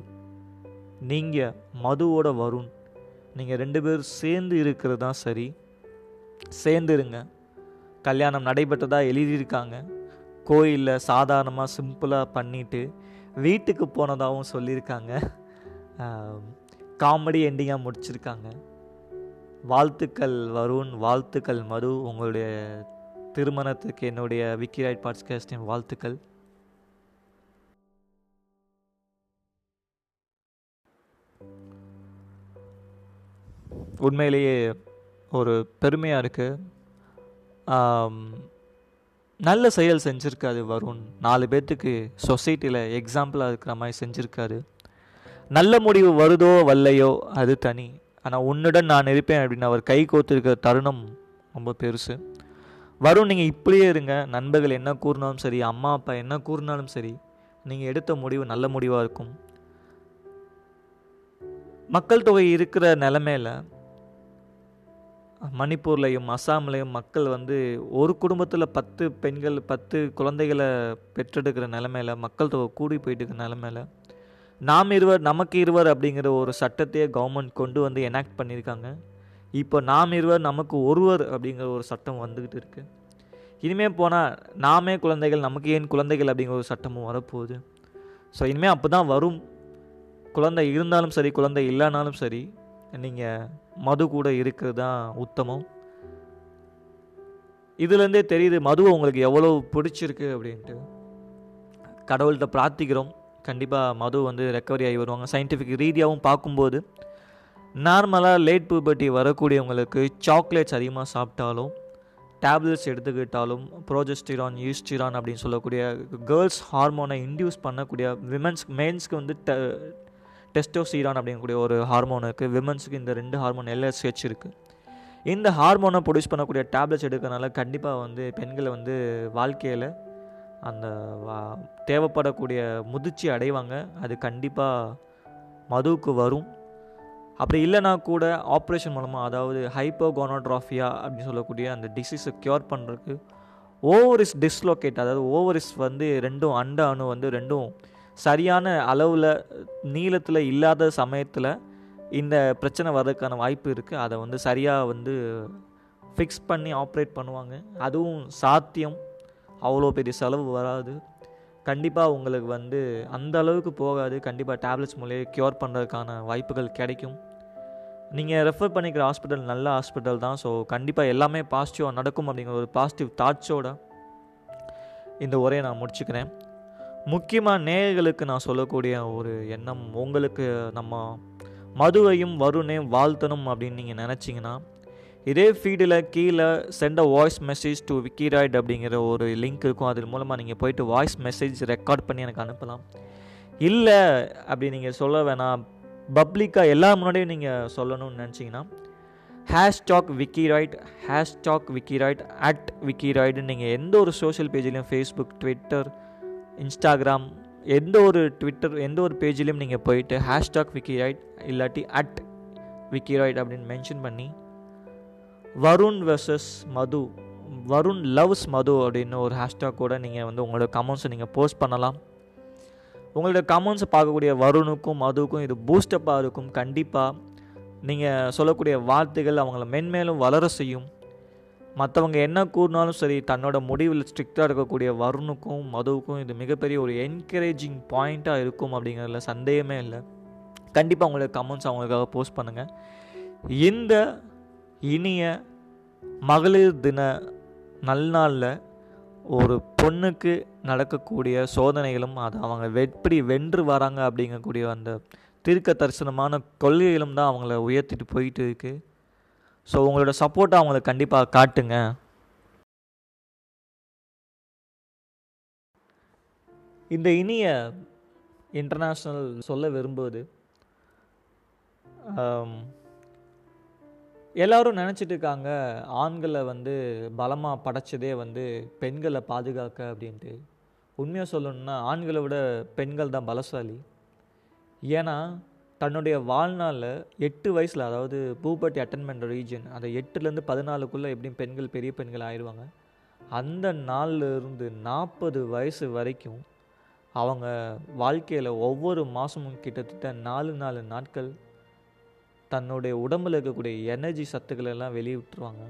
நீங்கள் மதுவோட வருண். நீங்கள் ரெண்டு பேரும் சேர்ந்து இருக்கிறது தான் சரி. சேர்ந்து இருங்க கல்யாணம் நடைபெற்றதாக எழுதியிருக்காங்க. கோயிலில் சாதாரணமாக சிம்பிளாக பண்ணிவிட்டு வீட்டுக்கு போனதாகவும் சொல்லியிருக்காங்க. காமெடி எண்டிங்காக முடிச்சிருக்காங்க. வாழ்த்துக்கள் வருண் வாழ்த்துக்கள் மது. உங்களுடைய திருமணத்துக்கு என்னுடைய விக்கிராய்ட் ரைட் வாழ்த்துக்கள். உண்மையிலேயே ஒரு பெருமையாக இருக்குது நல்ல செயல் செஞ்சுருக்காரு வருண். நாலு பேர்த்துக்கு சொசைட்டியில் எக்ஸாம்பிளாக இருக்கிற மாதிரி செஞ்சுருக்காரு. நல்ல முடிவு வருதோ வல்லையோ அது தனி. ஆனால் உன்னுடன் நான் இருப்பேன் அப்படின்னு அவர் கை கோத்திருக்கிற தருணம் ரொம்ப பெருசு. வரும் நீங்கள் இப்படியே இருங்க. நண்பர்கள் என்ன கூறினாலும் சரி அம்மா அப்பா என்ன கூறினாலும் சரி நீங்கள் எடுத்த முடிவு நல்ல முடிவாக இருக்கும். மக்கள் தொகை இருக்கிற நிலமையில மணிப்பூர்லையும் அஸ்ஸாம்லேயும் மக்கள் வந்து ஒரு குடும்பத்தில் பத்து பெண்கள் பத்து குழந்தைகளை பெற்றெடுக்கிற நிலமையில மக்கள் தொகை கூடி போயிட்டு இருக்கிற நிலமையில நாம் இருவர் நமக்கு இருவர் அப்படிங்கிற ஒரு சட்டத்தையே கவர்மெண்ட் கொண்டு வந்து எனாக்ட் பண்ணியிருக்காங்க. இப்போ நாம் இருவர் நமக்கு ஒருவர் அப்படிங்கிற ஒரு சட்டம் வந்துக்கிட்டு இருக்குது இனிமேல் போனால் நாமே குழந்தைகள் நமக்கு ஏன் குழந்தைகள் அப்படிங்கிற ஒரு சட்டமும் வரப்போகுது. ஸோ இனிமேல் அப்போ தான் வரும். குழந்தை இருந்தாலும் சரி குழந்தை இல்லைனாலும் சரி நீங்கள் மது கூட இருக்கிறது தான் உத்தமம். இதுலேருந்தே தெரியுது மதுவை உங்களுக்கு எவ்வளோ பிடிச்சிருக்கு அப்படின்ட்டு. கடவுள்கிட்ட பிரார்த்திக்கிறோம். கண்டிப்பாக மது வந்து ரெக்கவரி ஆகி வருவாங்க. சயின்டிஃபிக் ரீதியாகவும் பார்க்கும்போது நார்மலாக லேட் பூபர்ட்டி வரக்கூடியவங்களுக்கு சாக்லேட்ஸ் அதிகமாக சாப்பிட்டாலும் டேப்லெட்ஸ் எடுத்துக்கிட்டாலும் ப்ரோஜஸ்டிரான் யூஸ்டிரான் அப்படின்னு சொல்லக்கூடிய கேர்ள்ஸ் ஹார்மோனை இன்டியூஸ் பண்ணக்கூடிய விமென்ஸ் மென்ஸ்க்கு வந்து டெஸ்டோசீரான் அப்படிங்கக்கூடிய ஒரு ஹார்மோன் இருக்குது விமன்ஸுக்கு இந்த ரெண்டு ஹார்மோன் எல்எஸ்ஹெச் இருக்குது இந்த ஹார்மோனை ப்ரொடியூஸ் பண்ணக்கூடிய டேப்லெட்ஸ் எடுக்கிறனால கண்டிப்பாக வந்து பெண்களை வந்து வாழ்க்கையில் அந்த வா- தேவைப்படக்கூடிய முதிர்ச்சி அடைவாங்க. அது கண்டிப்பாக மதுவுக்கு வரும். அப்படி இல்லைனா கூட ஆப்ரேஷன் மூலமாக அதாவது ஹைப்போகோனோட்ராஃபியா அப்படின்னு சொல்லக்கூடிய அந்த டிசீஸை க்யூர் பண்ணுறதுக்கு ஓவரிஸ் டிஸ்லோகேட் அதாவது ஓவரிஸ் வந்து ரெண்டும் அண்ட அணு வந்து ரெண்டும் சரியான அளவில் நீளத்தில் இல்லாத சமயத்தில் இந்த பிரச்சனை வர்றதுக்கான வாய்ப்பு இருக்குது அதை வந்து சரியாக வந்து ஃபிக்ஸ் பண்ணி ஆப்ரேட் பண்ணுவாங்க. அதுவும் சாத்தியம். அவ்வளோ பெரிய செலவு வராது. கண்டிப்பாக உங்களுக்கு வந்து அந்த அளவுக்கு போகாது. கண்டிப்பாக டேப்லெட்ஸ் மூலியம் க்யூர் பண்ணுறதுக்கான வாய்ப்புகள் கிடைக்கும். நீங்கள் ரெஃபர் பண்ணிக்கிற ஹாஸ்பிட்டல் நல்ல ஹாஸ்பிட்டல் தான். ஸோ கண்டிப்பாக எல்லாமே பாசிட்டிவாக நடக்கும் அப்படிங்கிற ஒரு பாசிட்டிவ் தாட்ஸோட இந்த உரையை நான் முடிச்சுக்கிறேன். முக்கியமாக நேயர்களுக்கு நான் சொல்லக்கூடிய ஒரு எண்ணம் உங்களுக்கு நம்ம மதுவையும் வருணையும் வாழ்த்தணும் அப்படின்னு நீங்கள் நினச்சிங்கன்னா இதே ஃபீடில் கீழே send a voice message to Vickyroid அப்படிங்கிற ஒரு லிங்க் இருக்கும். அதன் மூலமாக நீங்கள் போயிட்டு வாய்ஸ் மெசேஜ் ரெக்கார்ட் பண்ணி எனக்கு அனுப்பலாம். இல்லை அப்படி நீங்கள் சொல்ல வேணாம். பப்ளிக்காக எல்லா முன்னாடியும் நீங்கள் சொல்லணும்னு நினச்சிங்கன்னா ஹேஷ்டாக் விக்கிராய்ட் ஹேஷ்டாக் விக்கிராய்ட் அட் விக்கிராய்டுன்னு நீங்கள் எந்த ஒரு சோஷியல் பேஜ்லேயும் ஃபேஸ்புக் ட்விட்டர் இன்ஸ்டாகிராம் எந்த ஒரு ட்விட்டர் எந்த ஒரு பேஜ்லேயும் நீங்கள் போயிட்டு ஹேஷ்டாக் விக்கிராய்ட் இல்லாட்டி அட் விக்கிராய்ட் அப்படின்னு மென்ஷன் பண்ணி வருண் வெர்சஸ் மது வருண் லவ்ஸ் மது அப்படின்னு ஒரு ஹேஷ்டாக் கூட நீங்கள் வந்து உங்களோட கமெண்ட்ஸை நீங்கள் போஸ்ட் பண்ணலாம். உங்களோட கமெண்ட்ஸை பார்க்கக்கூடிய வருணுக்கும் மதுவுக்கும் இது பூஸ்டப்பாக இருக்கும். கண்டிப்பாக நீங்கள் சொல்லக்கூடிய வார்த்தைகள் அவங்கள மென்மேலும் வளர செய்யும். மற்றவங்க என்ன கூறினாலும் சரி தன்னோட முடிவில் ஸ்ட்ரிக்டாக இருக்கக்கூடிய வருணுக்கும் மதுவுக்கும் இது மிகப்பெரிய ஒரு என்கரேஜிங் பாயிண்ட்டாக இருக்கும் அப்படிங்கிறதுல சந்தேகமே இல்லை. கண்டிப்பாக அவங்களோட கமெண்ட்ஸ் அவங்களுக்காக போஸ்ட் பண்ணுங்கள் இந்த இனிய மகளிர் தின நல்நாளில் ஒரு பொண்ணுக்கு நடக்கக்கூடிய சோதனைகளும் அதை அவங்க எப்படி வென்று வராங்க அப்படிங்கக்கூடிய அந்த தீர்க்க தரிசனமான கொள்கைகளும் தான் அவங்கள உயர்த்திட்டு போயிட்டு இருக்குது ஸோ உங்களோட சப்போர்ட்டை அவங்களுக்கு கண்டிப்பாக காட்டுங்க. இந்த இனிய இன்டர்நேஷ்னல் சொல்ல விரும்புவது எல்லோரும் நினச்சிட்டு இருக்காங்க ஆண்களை வந்து பலமாக படைச்சதே வந்து பெண்களை பாதுகாக்க அப்படின்ட்டு. உண்மையாக சொல்லணுன்னா ஆண்களை விட பெண்கள் தான் பலசாலி. ஏன்னா தன்னுடைய வாழ்நாளில் எட்டு வயசில் அதாவது பூபட்டி அட்டன் பண்ணுற ரீஜன் அந்த எட்டுலேருந்து பதினாலுக்குள்ளே எப்படியும் பெண்கள் பெரிய பெண்கள் ஆயிடுவாங்க அந்த நாள்ல இருந்து நாற்பது வயசு வரைக்கும் அவங்க வாழ்க்கையில் ஒவ்வொரு மாதமும் கிட்டத்தட்ட நாலு நாலு நாட்கள் தன்னுடைய உடம்புல இருக்கக்கூடிய எனர்ஜி சத்துக்களை எல்லாம் வெளியே விட்டுருவாங்க.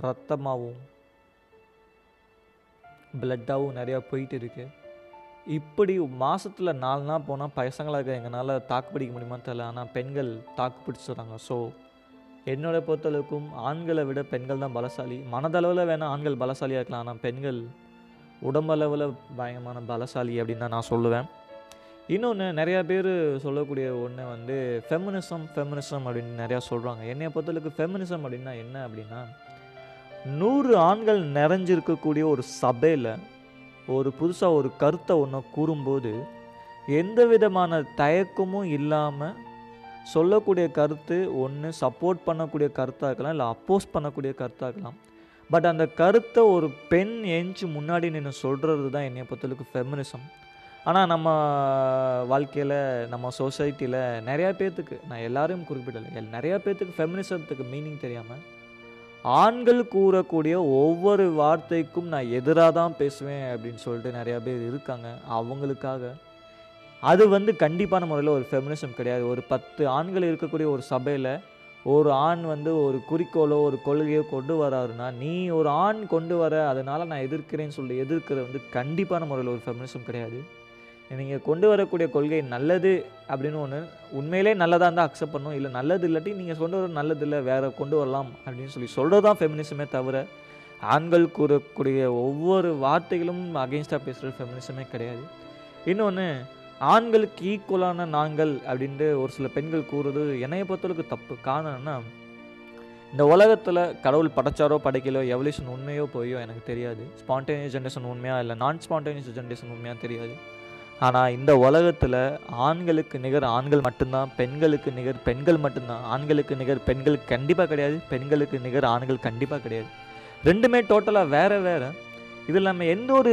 ரத்தமாகவும் பிளட்டாகவும் நிறையா போயிட்டு இருக்குது இப்படி மாதத்தில் நாலு நாள் போனால் பசங்களாக எங்களால் தாக்கு பிடிக்க முடியுமான்னு தெரியல. ஆனால் பெண்கள் தாக்கு பிடிச்சிடுறாங்க ஸோ என்னோட பொறுத்தளவுக்கும் ஆண்களை விட பெண்கள் தான் பலசாலி. மனதளவில் வேணால் ஆண்கள் பலசாலியாக இருக்கலாம். ஆனால் பெண்கள் உடம்பளவில் பயங்கரமான பலசாலி அப்படின்னு தான் நான் சொல்லுவேன். இன்னொன்று நிறையா பேர் சொல்லக்கூடிய ஒன்று வந்து ஃபெமினிசம் ஃபெமினிசம் அப்படின்னு நிறையா சொல்கிறாங்க என்னை பொறுத்தளவுக்கு ஃபெமினிசம் அப்படின்னா என்ன அப்படின்னா நூறு ஆண்கள் நிறைஞ்சிருக்கக்கூடிய ஒரு சபையில் ஒரு புதுசாக ஒரு கருத்தை ஒன்று கூறும்போது எந்த விதமான தயக்கமும் இல்லாமல் சொல்லக்கூடிய கருத்து ஒன்று சப்போர்ட் பண்ணக்கூடிய கருத்தாக இருக்கலாம் இல்லை அப்போஸ் பண்ணக்கூடிய கருத்தாக இருக்கலாம். பட் அந்த கருத்தை ஒரு பெண் எஞ்சி முன்னாடி நின்று சொல்கிறது தான் என்னை பொறுத்தளவுக்கு ஃபெமினிசம் ஆனால் நம்ம வாழ்க்கையில் நம்ம சொசைட்டியில் நிறையா பேர்த்துக்கு நான் எல்லாரையும் குறிப்பிடலை எல் நிறையா பேர்த்துக்கு ஃபெமினிசத்துக்கு மீனிங் தெரியாமல் ஆண்கள் கூறக்கூடிய ஒவ்வொரு வார்த்தைக்கும் நான் எதிராக தான் பேசுவேன் அப்படின்னு சொல்லிட்டு நிறையா பேர் இருக்காங்க. அவங்களுக்காக. அது வந்து கண்டிப்பான முறையில் ஒரு ஃபெமினிசம் கிடையாது. ஒரு பத்து ஆண்கள் இருக்கக்கூடிய ஒரு சபையில் ஒரு ஆண் வந்து ஒரு குறிக்கோளோ ஒரு கொள்கையோ கொண்டு வராருன்னா நீ ஒரு ஆண் கொண்டு வர அதனால் நான் எதிர்க்கிறேன்னு சொல்லி எதிர்க்கிறது வந்து கண்டிப்பான முறையில் ஒரு ஃபெமினிசம் கிடையாது. நீங்கள் கொண்டு வரக்கூடிய கொள்கை நல்லது அப்படின்னு ஒன்று உண்மையிலே நல்லதாக இருந்தால் அக்செப்ட் பண்ணும் இல்லை நல்லது இல்லாட்டி நீங்கள் கொண்டு வர நல்லது இல்லை வேறு கொண்டு வரலாம் அப்படின்னு சொல்லி சொல்கிறது தான் ஃபெமினிசமே தவிர ஆண்கள் கூறக்கூடிய ஒவ்வொரு வார்த்தைகளும் அகெயின்ஸ்டாக பேசுகிற ஃபெமினிசமே கிடையாது. இன்னொன்று ஆண்களுக்கு ஈக்குவலான நாங்கள் அப்படின்ட்டு ஒரு சில பெண்கள் கூறுறது என்னைய பொறுத்தளவுக்கு தப்பு. காரணம்னா இந்த உலகத்தில் கடவுள் படைச்சாரோ படைக்கலோ எவல்யூஷன் உண்மையோ போயோ எனக்கு தெரியாது. ஸ்பான்டேனியஸ் ஜென்ரேஷன் உண்மையாக இல்லை நான் ஸ்பான்டேனியஸ் ஜென்ரேஷன் உண்மையாக தெரியாது. ஆனால் இந்த உலகத்தில் ஆண்களுக்கு நிகர் ஆண்கள் மட்டும்தான் பெண்களுக்கு நிகர் பெண்கள் மட்டும்தான். ஆண்களுக்கு நிகர் பெண்கள் கண்டிப்பாக கிடையாது பெண்களுக்கு நிகர் ஆண்கள் கண்டிப்பாக கிடையாது. ரெண்டுமே டோட்டலாக வேறு வேறு. இது இல்லாமல் எந்த ஒரு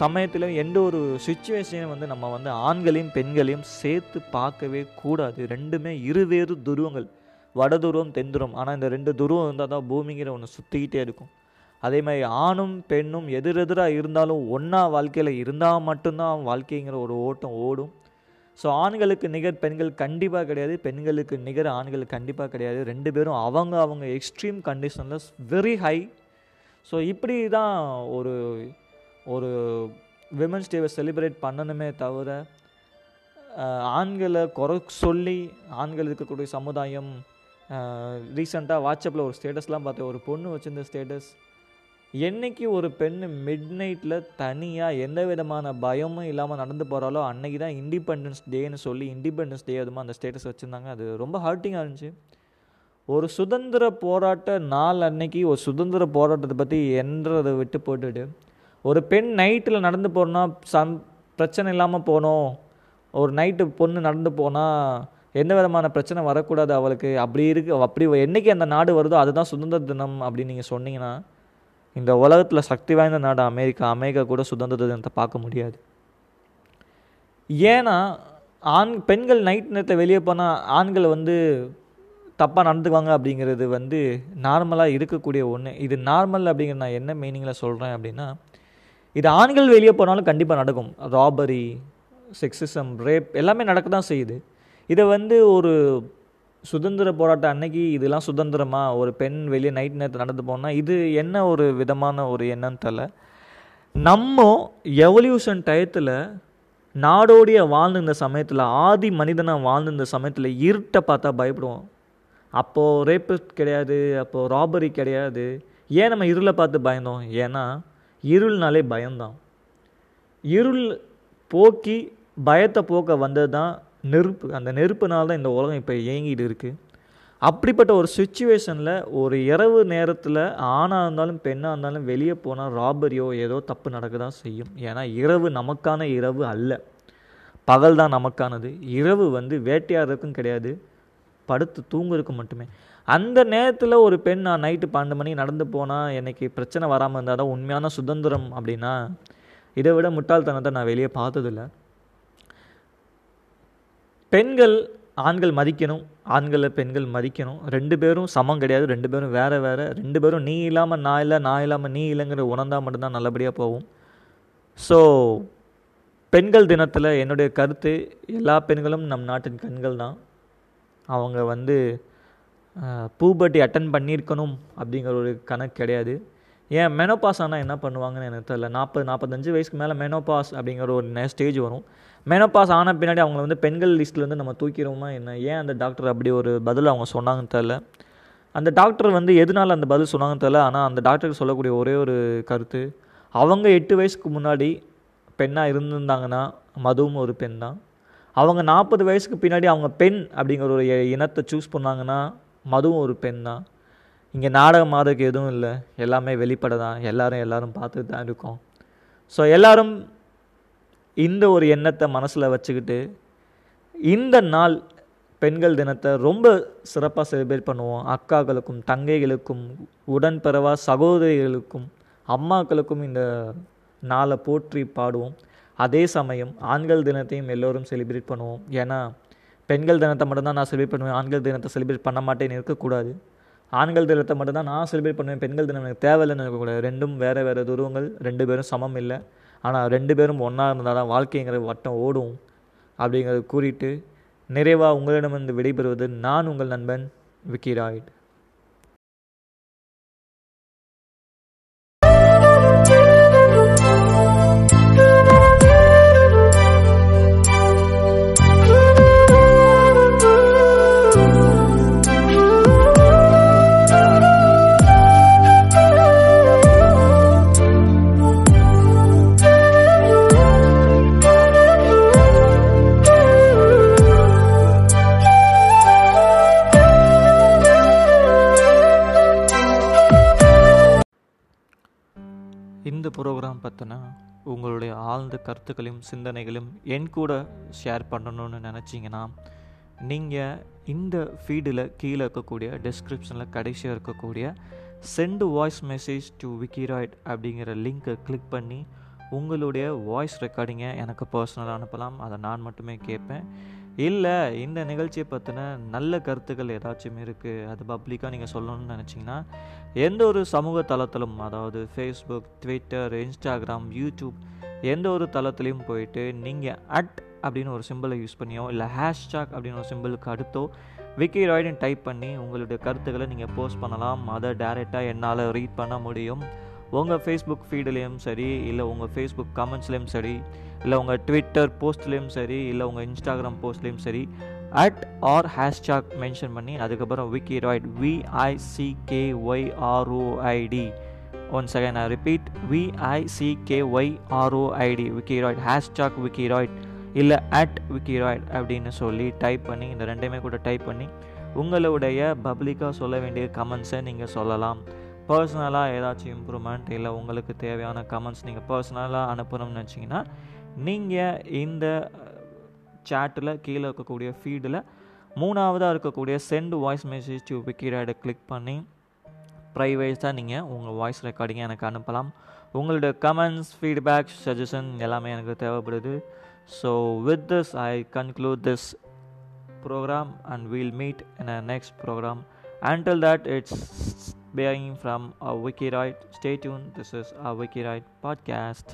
சமயத்திலும் எந்த ஒரு சுச்சுவேஷனையும் வந்து நம்ம வந்து ஆண்களையும் பெண்களையும் சேர்த்து பார்க்கவே கூடாது. ரெண்டுமே இருவேறு துருவங்கள். வட துருவம் தென் துருவம் ஆனால் இந்த ரெண்டு துருவம் இருந்தால் தான் பூமிங்கிற ஒன்று சுற்றிக்கிட்டே இருக்கும். அதே மாதிரி ஆணும் பெண்ணும் எதிரெதிராக இருந்தாலும் ஒன்றா வாழ்க்கையில் இருந்தால் மட்டும்தான் வாழ்க்கைங்கிற ஒரு ஓட்டம் ஓடும். ஸோ ஆண்களுக்கு நிகர் பெண்கள் கண்டிப்பாக கிடையாது. பெண்களுக்கு நிகர் ஆண்கள் கண்டிப்பாக கிடையாது. ரெண்டு பேரும் அவங்க அவங்க எக்ஸ்ட்ரீம் கண்டிஷனில் வெரி ஹை ஸோ இப்படி தான் ஒரு ஒரு விமன்ஸ் டேவை செலிப்ரேட் பண்ணணுமே தவிர ஆண்களை குறை சொல்லி ஆண்கள் இருக்கக்கூடிய சமுதாயம் ரீசெண்டாக வாட்ஸ்அப்பில் ஒரு ஸ்டேட்டஸ்லாம் பார்த்தேன். ஒரு பொண்ணு வச்சிருந்த ஸ்டேட்டஸ் என்னைக்கு ஒரு பெண் மிட் நைட்டில் தனியாக எந்த விதமான பயமும் இல்லாமல் நடந்து போகிறாலோ அன்னைக்கு தான் இண்டிபெண்டன்ஸ் டேன்னு சொல்லி இண்டிபெண்டன்ஸ் டே அதுமா அந்த ஸ்டேட்டஸ் வச்சுருந்தாங்க. அது ரொம்ப ஹர்ட்டிங்காக இருந்துச்சு. ஒரு சுதந்திர போராட்ட நாள் அன்னைக்கு ஒரு சுதந்திர போராட்டத்தை பற்றி என்றதை விட்டு போட்டுட்டு ஒரு பெண் நைட்டில் நடந்து போகிறோன்னா சம் பிரச்சனை இல்லாமல் போகணும் ஒரு நைட்டு பொண்ணு நடந்து போனால் எந்த விதமான பிரச்சனை வரக்கூடாது அவளுக்கு. அப்படி இருக்கு அப்படி என்றைக்கு அந்த நாடு வருதோ அதுதான் சுதந்திர தினம் அப்படின்னு நீங்கள் சொன்னீங்கன்னா இந்த உலகத்தில் சக்தி வாய்ந்த நாடு அமெரிக்கா அமெரிக்கா கூட சுதந்திர தினத்தை பார்க்க முடியாது. ஏன்னா ஆண் பெண்கள் நைட் நேரத்தை வெளியே போனால் ஆண்கள் வந்து தப்பாக நடந்துக்குவாங்க அப்படிங்கிறது வந்து நார்மலாக இருக்கக்கூடிய ஒன்று இது நார்மல் அப்படிங்கிற நான் என்ன மீனிங்கில் சொல்கிறேன் அப்படின்னா இது ஆண்கள் வெளியே போனாலும் கண்டிப்பாக நடக்கும். ராபரி செக்ஸிசம் ரேப் எல்லாமே நடக்க தான் செய்யுது. இதை வந்து ஒரு சுதந்திர போராட்டம் அன்னைக்கு இதெல்லாம் சுதந்திரமா? ஒரு பெண் வெளியே நைட் நேரத்தில் நடந்து போனால் இது என்ன ஒரு விதமான ஒரு எண்ணம் தெரில நம்ம எவல்யூஷன் டயத்தில் நாடோடிய வாழ்ந்திருந்த சமயத்தில் ஆதி மனிதனாக வாழ்ந்திருந்த சமயத்தில் இருட்டை பார்த்தா பயப்படுவோம். அப்போது ரேப்பிஸ்ட் கிடையாது அப்போது ராபரி கிடையாது. ஏன் நம்ம இருளை பார்த்து பயந்தோம்? ஏன்னா இருள்னாலே பயம்தான். இருள் போக்கி பயத்தை போக்க வந்தது தான் நெருப்பு அந்த நெருப்புனால தான் இந்த உலகம் இப்போ இயங்கிட்டு இருக்குது அப்படிப்பட்ட ஒரு சுச்சுவேஷனில் ஒரு இரவு நேரத்தில் ஆணாக இருந்தாலும் பெண்ணாக இருந்தாலும் வெளியே போனால் ராபரியோ ஏதோ தப்பு நடக்க தான் செய்யும். ஏன்னா இரவு நமக்கான இரவு அல்ல. பகல் தான் நமக்கானது. இரவு வந்து வேட்டையாடுறதுக்கும் கிடையாது. படுத்து தூங்குறதுக்கு மட்டுமே. அந்த நேரத்தில் ஒரு பெண் நான் நைட்டு பன்னெண்டு மணிக்கு நடந்து போனால் எனக்கு பிரச்சனை வராமல் இருந்தால் தான் உண்மையான சுதந்திரம் அப்படின்னா இதை விட முட்டாள்தனத்தை நான் வெளியே பார்த்ததில்ல. பெண்கள் ஆண்கள் மதிக்கணும் ஆண்களை பெண்கள் மதிக்கணும். ரெண்டு பேரும் சமம் கிடையாது. ரெண்டு பேரும் வேறு வேறு. ரெண்டு பேரும் நீ இல்லாமல் நான் இல்லை நான் இல்லாமல் நீ இல்லைங்கிற உணர்ந்தா மட்டும்தான் நல்லபடியாக போகும். ஸோ பெண்கள் தினத்தில் என்னுடைய கருத்து எல்லா பெண்களும் நம் நாட்டின் கண்கள் தான். அவங்க வந்து பூபட்டி அட்டன் பண்ணியிருக்கணும் அப்படிங்கிற ஒரு கணக்கு கிடையாது. ஏன் மெனோபாஸ் ஆனால் என்ன பண்ணுவாங்கன்னு எனக்கு தெரியல. நாற்பது நாற்பத்தஞ்சு வயசுக்கு மேலே மெனோபாஸ் அப்படிங்கிற ஒரு ஸ்டேஜ் வரும். மெனோபாஸ் ஆன பின்னாடி அவங்கள வந்து பெண்கள் லிஸ்ட்லேருந்து நம்ம தூக்கிறோமா என்ன? ஏன் அந்த டாக்டர் அப்படி ஒரு பதில் அவங்க சொன்னாங்கன்னு தெரில அந்த டாக்டர் வந்து எதனால் அந்த பதில் சொன்னாங்கன்னு தெரில ஆனால் அந்த டாக்டருக்கு சொல்லக்கூடிய ஒரே ஒரு கருத்து அவங்க எட்டு வயசுக்கு முன்னாடி பெண்ணாக இருந்திருந்தாங்கன்னா மதுவும் ஒரு பெண் தான். அவங்க நாற்பது வயசுக்கு பின்னாடி அவங்க பெண் அப்படிங்கிற ஒரு இனத்தை சூஸ் பண்ணாங்கன்னா மதுவும் ஒரு பெண் தான். இங்கே நாடகம் ஆடுறதுக்கு எதுவும் இல்லை. எல்லாமே வெளிப்பட தான். எல்லோரும் எல்லோரும் பார்த்துட்டு தான் இருக்கோம். ஸோ எல்லோரும் இந்த ஒரு எண்ணத்தை மனசில் வச்சுக்கிட்டு இந்த நாள் பெண்கள் தினத்தை ரொம்ப சிறப்பாக செலிப்ரேட் பண்ணுவோம். அக்காக்களுக்கும் தங்கைகளுக்கும் உடன்பிறவா சகோதரிகளுக்கும் அம்மாக்களுக்கும் இந்த நாளை போற்றி பாடுவோம். அதே சமயம் ஆண்கள் தினத்தையும் எல்லோரும் செலிப்ரேட் பண்ணுவோம். ஏன்னா பெண்கள் தினத்தை மட்டும்தான் நான் செலிப்ரேட் பண்ணுவேன். ஆண்கள் தினத்தை செலிப்ரேட் பண்ண மாட்டேன்னு இருக்கக்கூடாது. ஆண்கள் தினத்தை மட்டும்தான் நான் செலிப்ரேட் பண்ணுவேன் பெண்கள் தினம் எனக்கு தேவையில்லைன்னு இருக்கக்கூடாது. ரெண்டும் வேறு வேறு துருவங்கள் ரெண்டு பேரும் சமம் இல்லை. ஆனால் ரெண்டு பேரும் ஒன்றா இருந்தால் தான் வாழ்க்கைங்கிற வட்டம் ஓடும் அப்படிங்கிறத கூறிட்டு நிறைவாக உங்களிடமிருந்து விடைபெறுவது நான் உங்கள் நண்பன் விக்கி ராய்ட் ப்ரோக்ராம் பார்த்தோன்னா உங்களுடைய ஆழ்ந்த கருத்துக்களையும் சிந்தனைகளையும் என் கூட ஷேர் பண்ணணும்னு நினச்சிங்கன்னா நீங்கள் இந்த ஃபீடில் கீழே இருக்கக்கூடிய டிஸ்கிரிப்ஷனில் கடைசியாக இருக்கக்கூடிய send voice message to Vickyroid அப்படிங்கிற லிங்க்கை கிளிக் பண்ணி உங்களுடைய வாய்ஸ் ரெக்கார்டிங்கை எனக்கு பர்சனலாக அனுப்பலாம். அதை நான் மட்டுமே கேட்பேன். இல்லை இந்த நிகழ்ச்சியை பற்றின நல்ல கருத்துக்கள் ஏதாச்சும் இருக்குது அது பப்ளிக்காக நீங்கள் சொல்லணும்னு நினச்சிங்கன்னா எந்த ஒரு சமூக தளத்திலும் அதாவது ஃபேஸ்புக் ட்விட்டர் இன்ஸ்டாகிராம் யூடியூப் எந்த ஒரு தளத்துலையும் போயிட்டு நீங்கள் அட் அப்படின்னு ஒரு சிம்பிளை யூஸ் பண்ணியோ இல்லை ஹேஷ்டாக் அப்படின்னு ஒரு சிம்பிளுக்கு அடுத்தோ விக்கி ராய்டுன்னு டைப் பண்ணி உங்களுடைய கருத்துக்களை நீங்கள் போஸ்ட் பண்ணலாம். அதை டேரெக்டாக என்னால் ரீட் பண்ண முடியும். உங்கள் ஃபேஸ்புக் ஃபீடுலேயும் சரி இல்லை உங்கள் ஃபேஸ்புக் கமெண்ட்ஸ்லேயும் சரி இல்லை உங்கள் ட்விட்டர் போஸ்ட்லேயும் சரி இல்லை உங்கள் இன்ஸ்டாகிராம் போஸ்ட்லேயும் சரி அட் ஆர் ஹேஷ்டாக் மென்ஷன் பண்ணி அதுக்கப்புறம் Vicky ராய்ட் விஐசிகேஒய்ஆர்ஓஐடி one second I repeat விஐசிகேஒய்ஆர்ஓஐடி விக்கிராய்ட் hashtag விக்கிராய்ட் இல்லை அட் விக்கிராய்ட் அப்படின்னு சொல்லி டைப் பண்ணி இந்த ரெண்டையுமே கூட டைப் பண்ணி உங்களுடைய பப்ளிக்காக சொல்ல வேண்டிய கமெண்ட்ஸை நீங்கள் சொல்லலாம். பர்சனலாக ஏதாச்சும் இம்ப்ரூவ்மெண்ட் இல்லை உங்களுக்கு தேவையான கமெண்ட்ஸ் நீங்கள் பர்சனலாக அனுப்பணும்னு நினச்சிங்கன்னா நீங்கள் இந்த சேட்டில் கீழே இருக்கக்கூடிய ஃபீடில் மூணாவதாக இருக்கக்கூடிய சென்ட் வாய்ஸ் மெசேஜ் டு விக்கிராய்டை கிளிக் பண்ணி ப்ரைவேஸாக நீங்கள் உங்கள் வாய்ஸ் ரெக்கார்டிங்கை எனக்கு அனுப்பலாம். உங்களோட கமெண்ட்ஸ் ஃபீட்பேக் சஜஷன் எல்லாமே எனக்கு தேவைப்படுது. So with this I conclude this program and we'll meet in a next program until that it's being from our wikirite stay tuned. This is our wikirite podcast.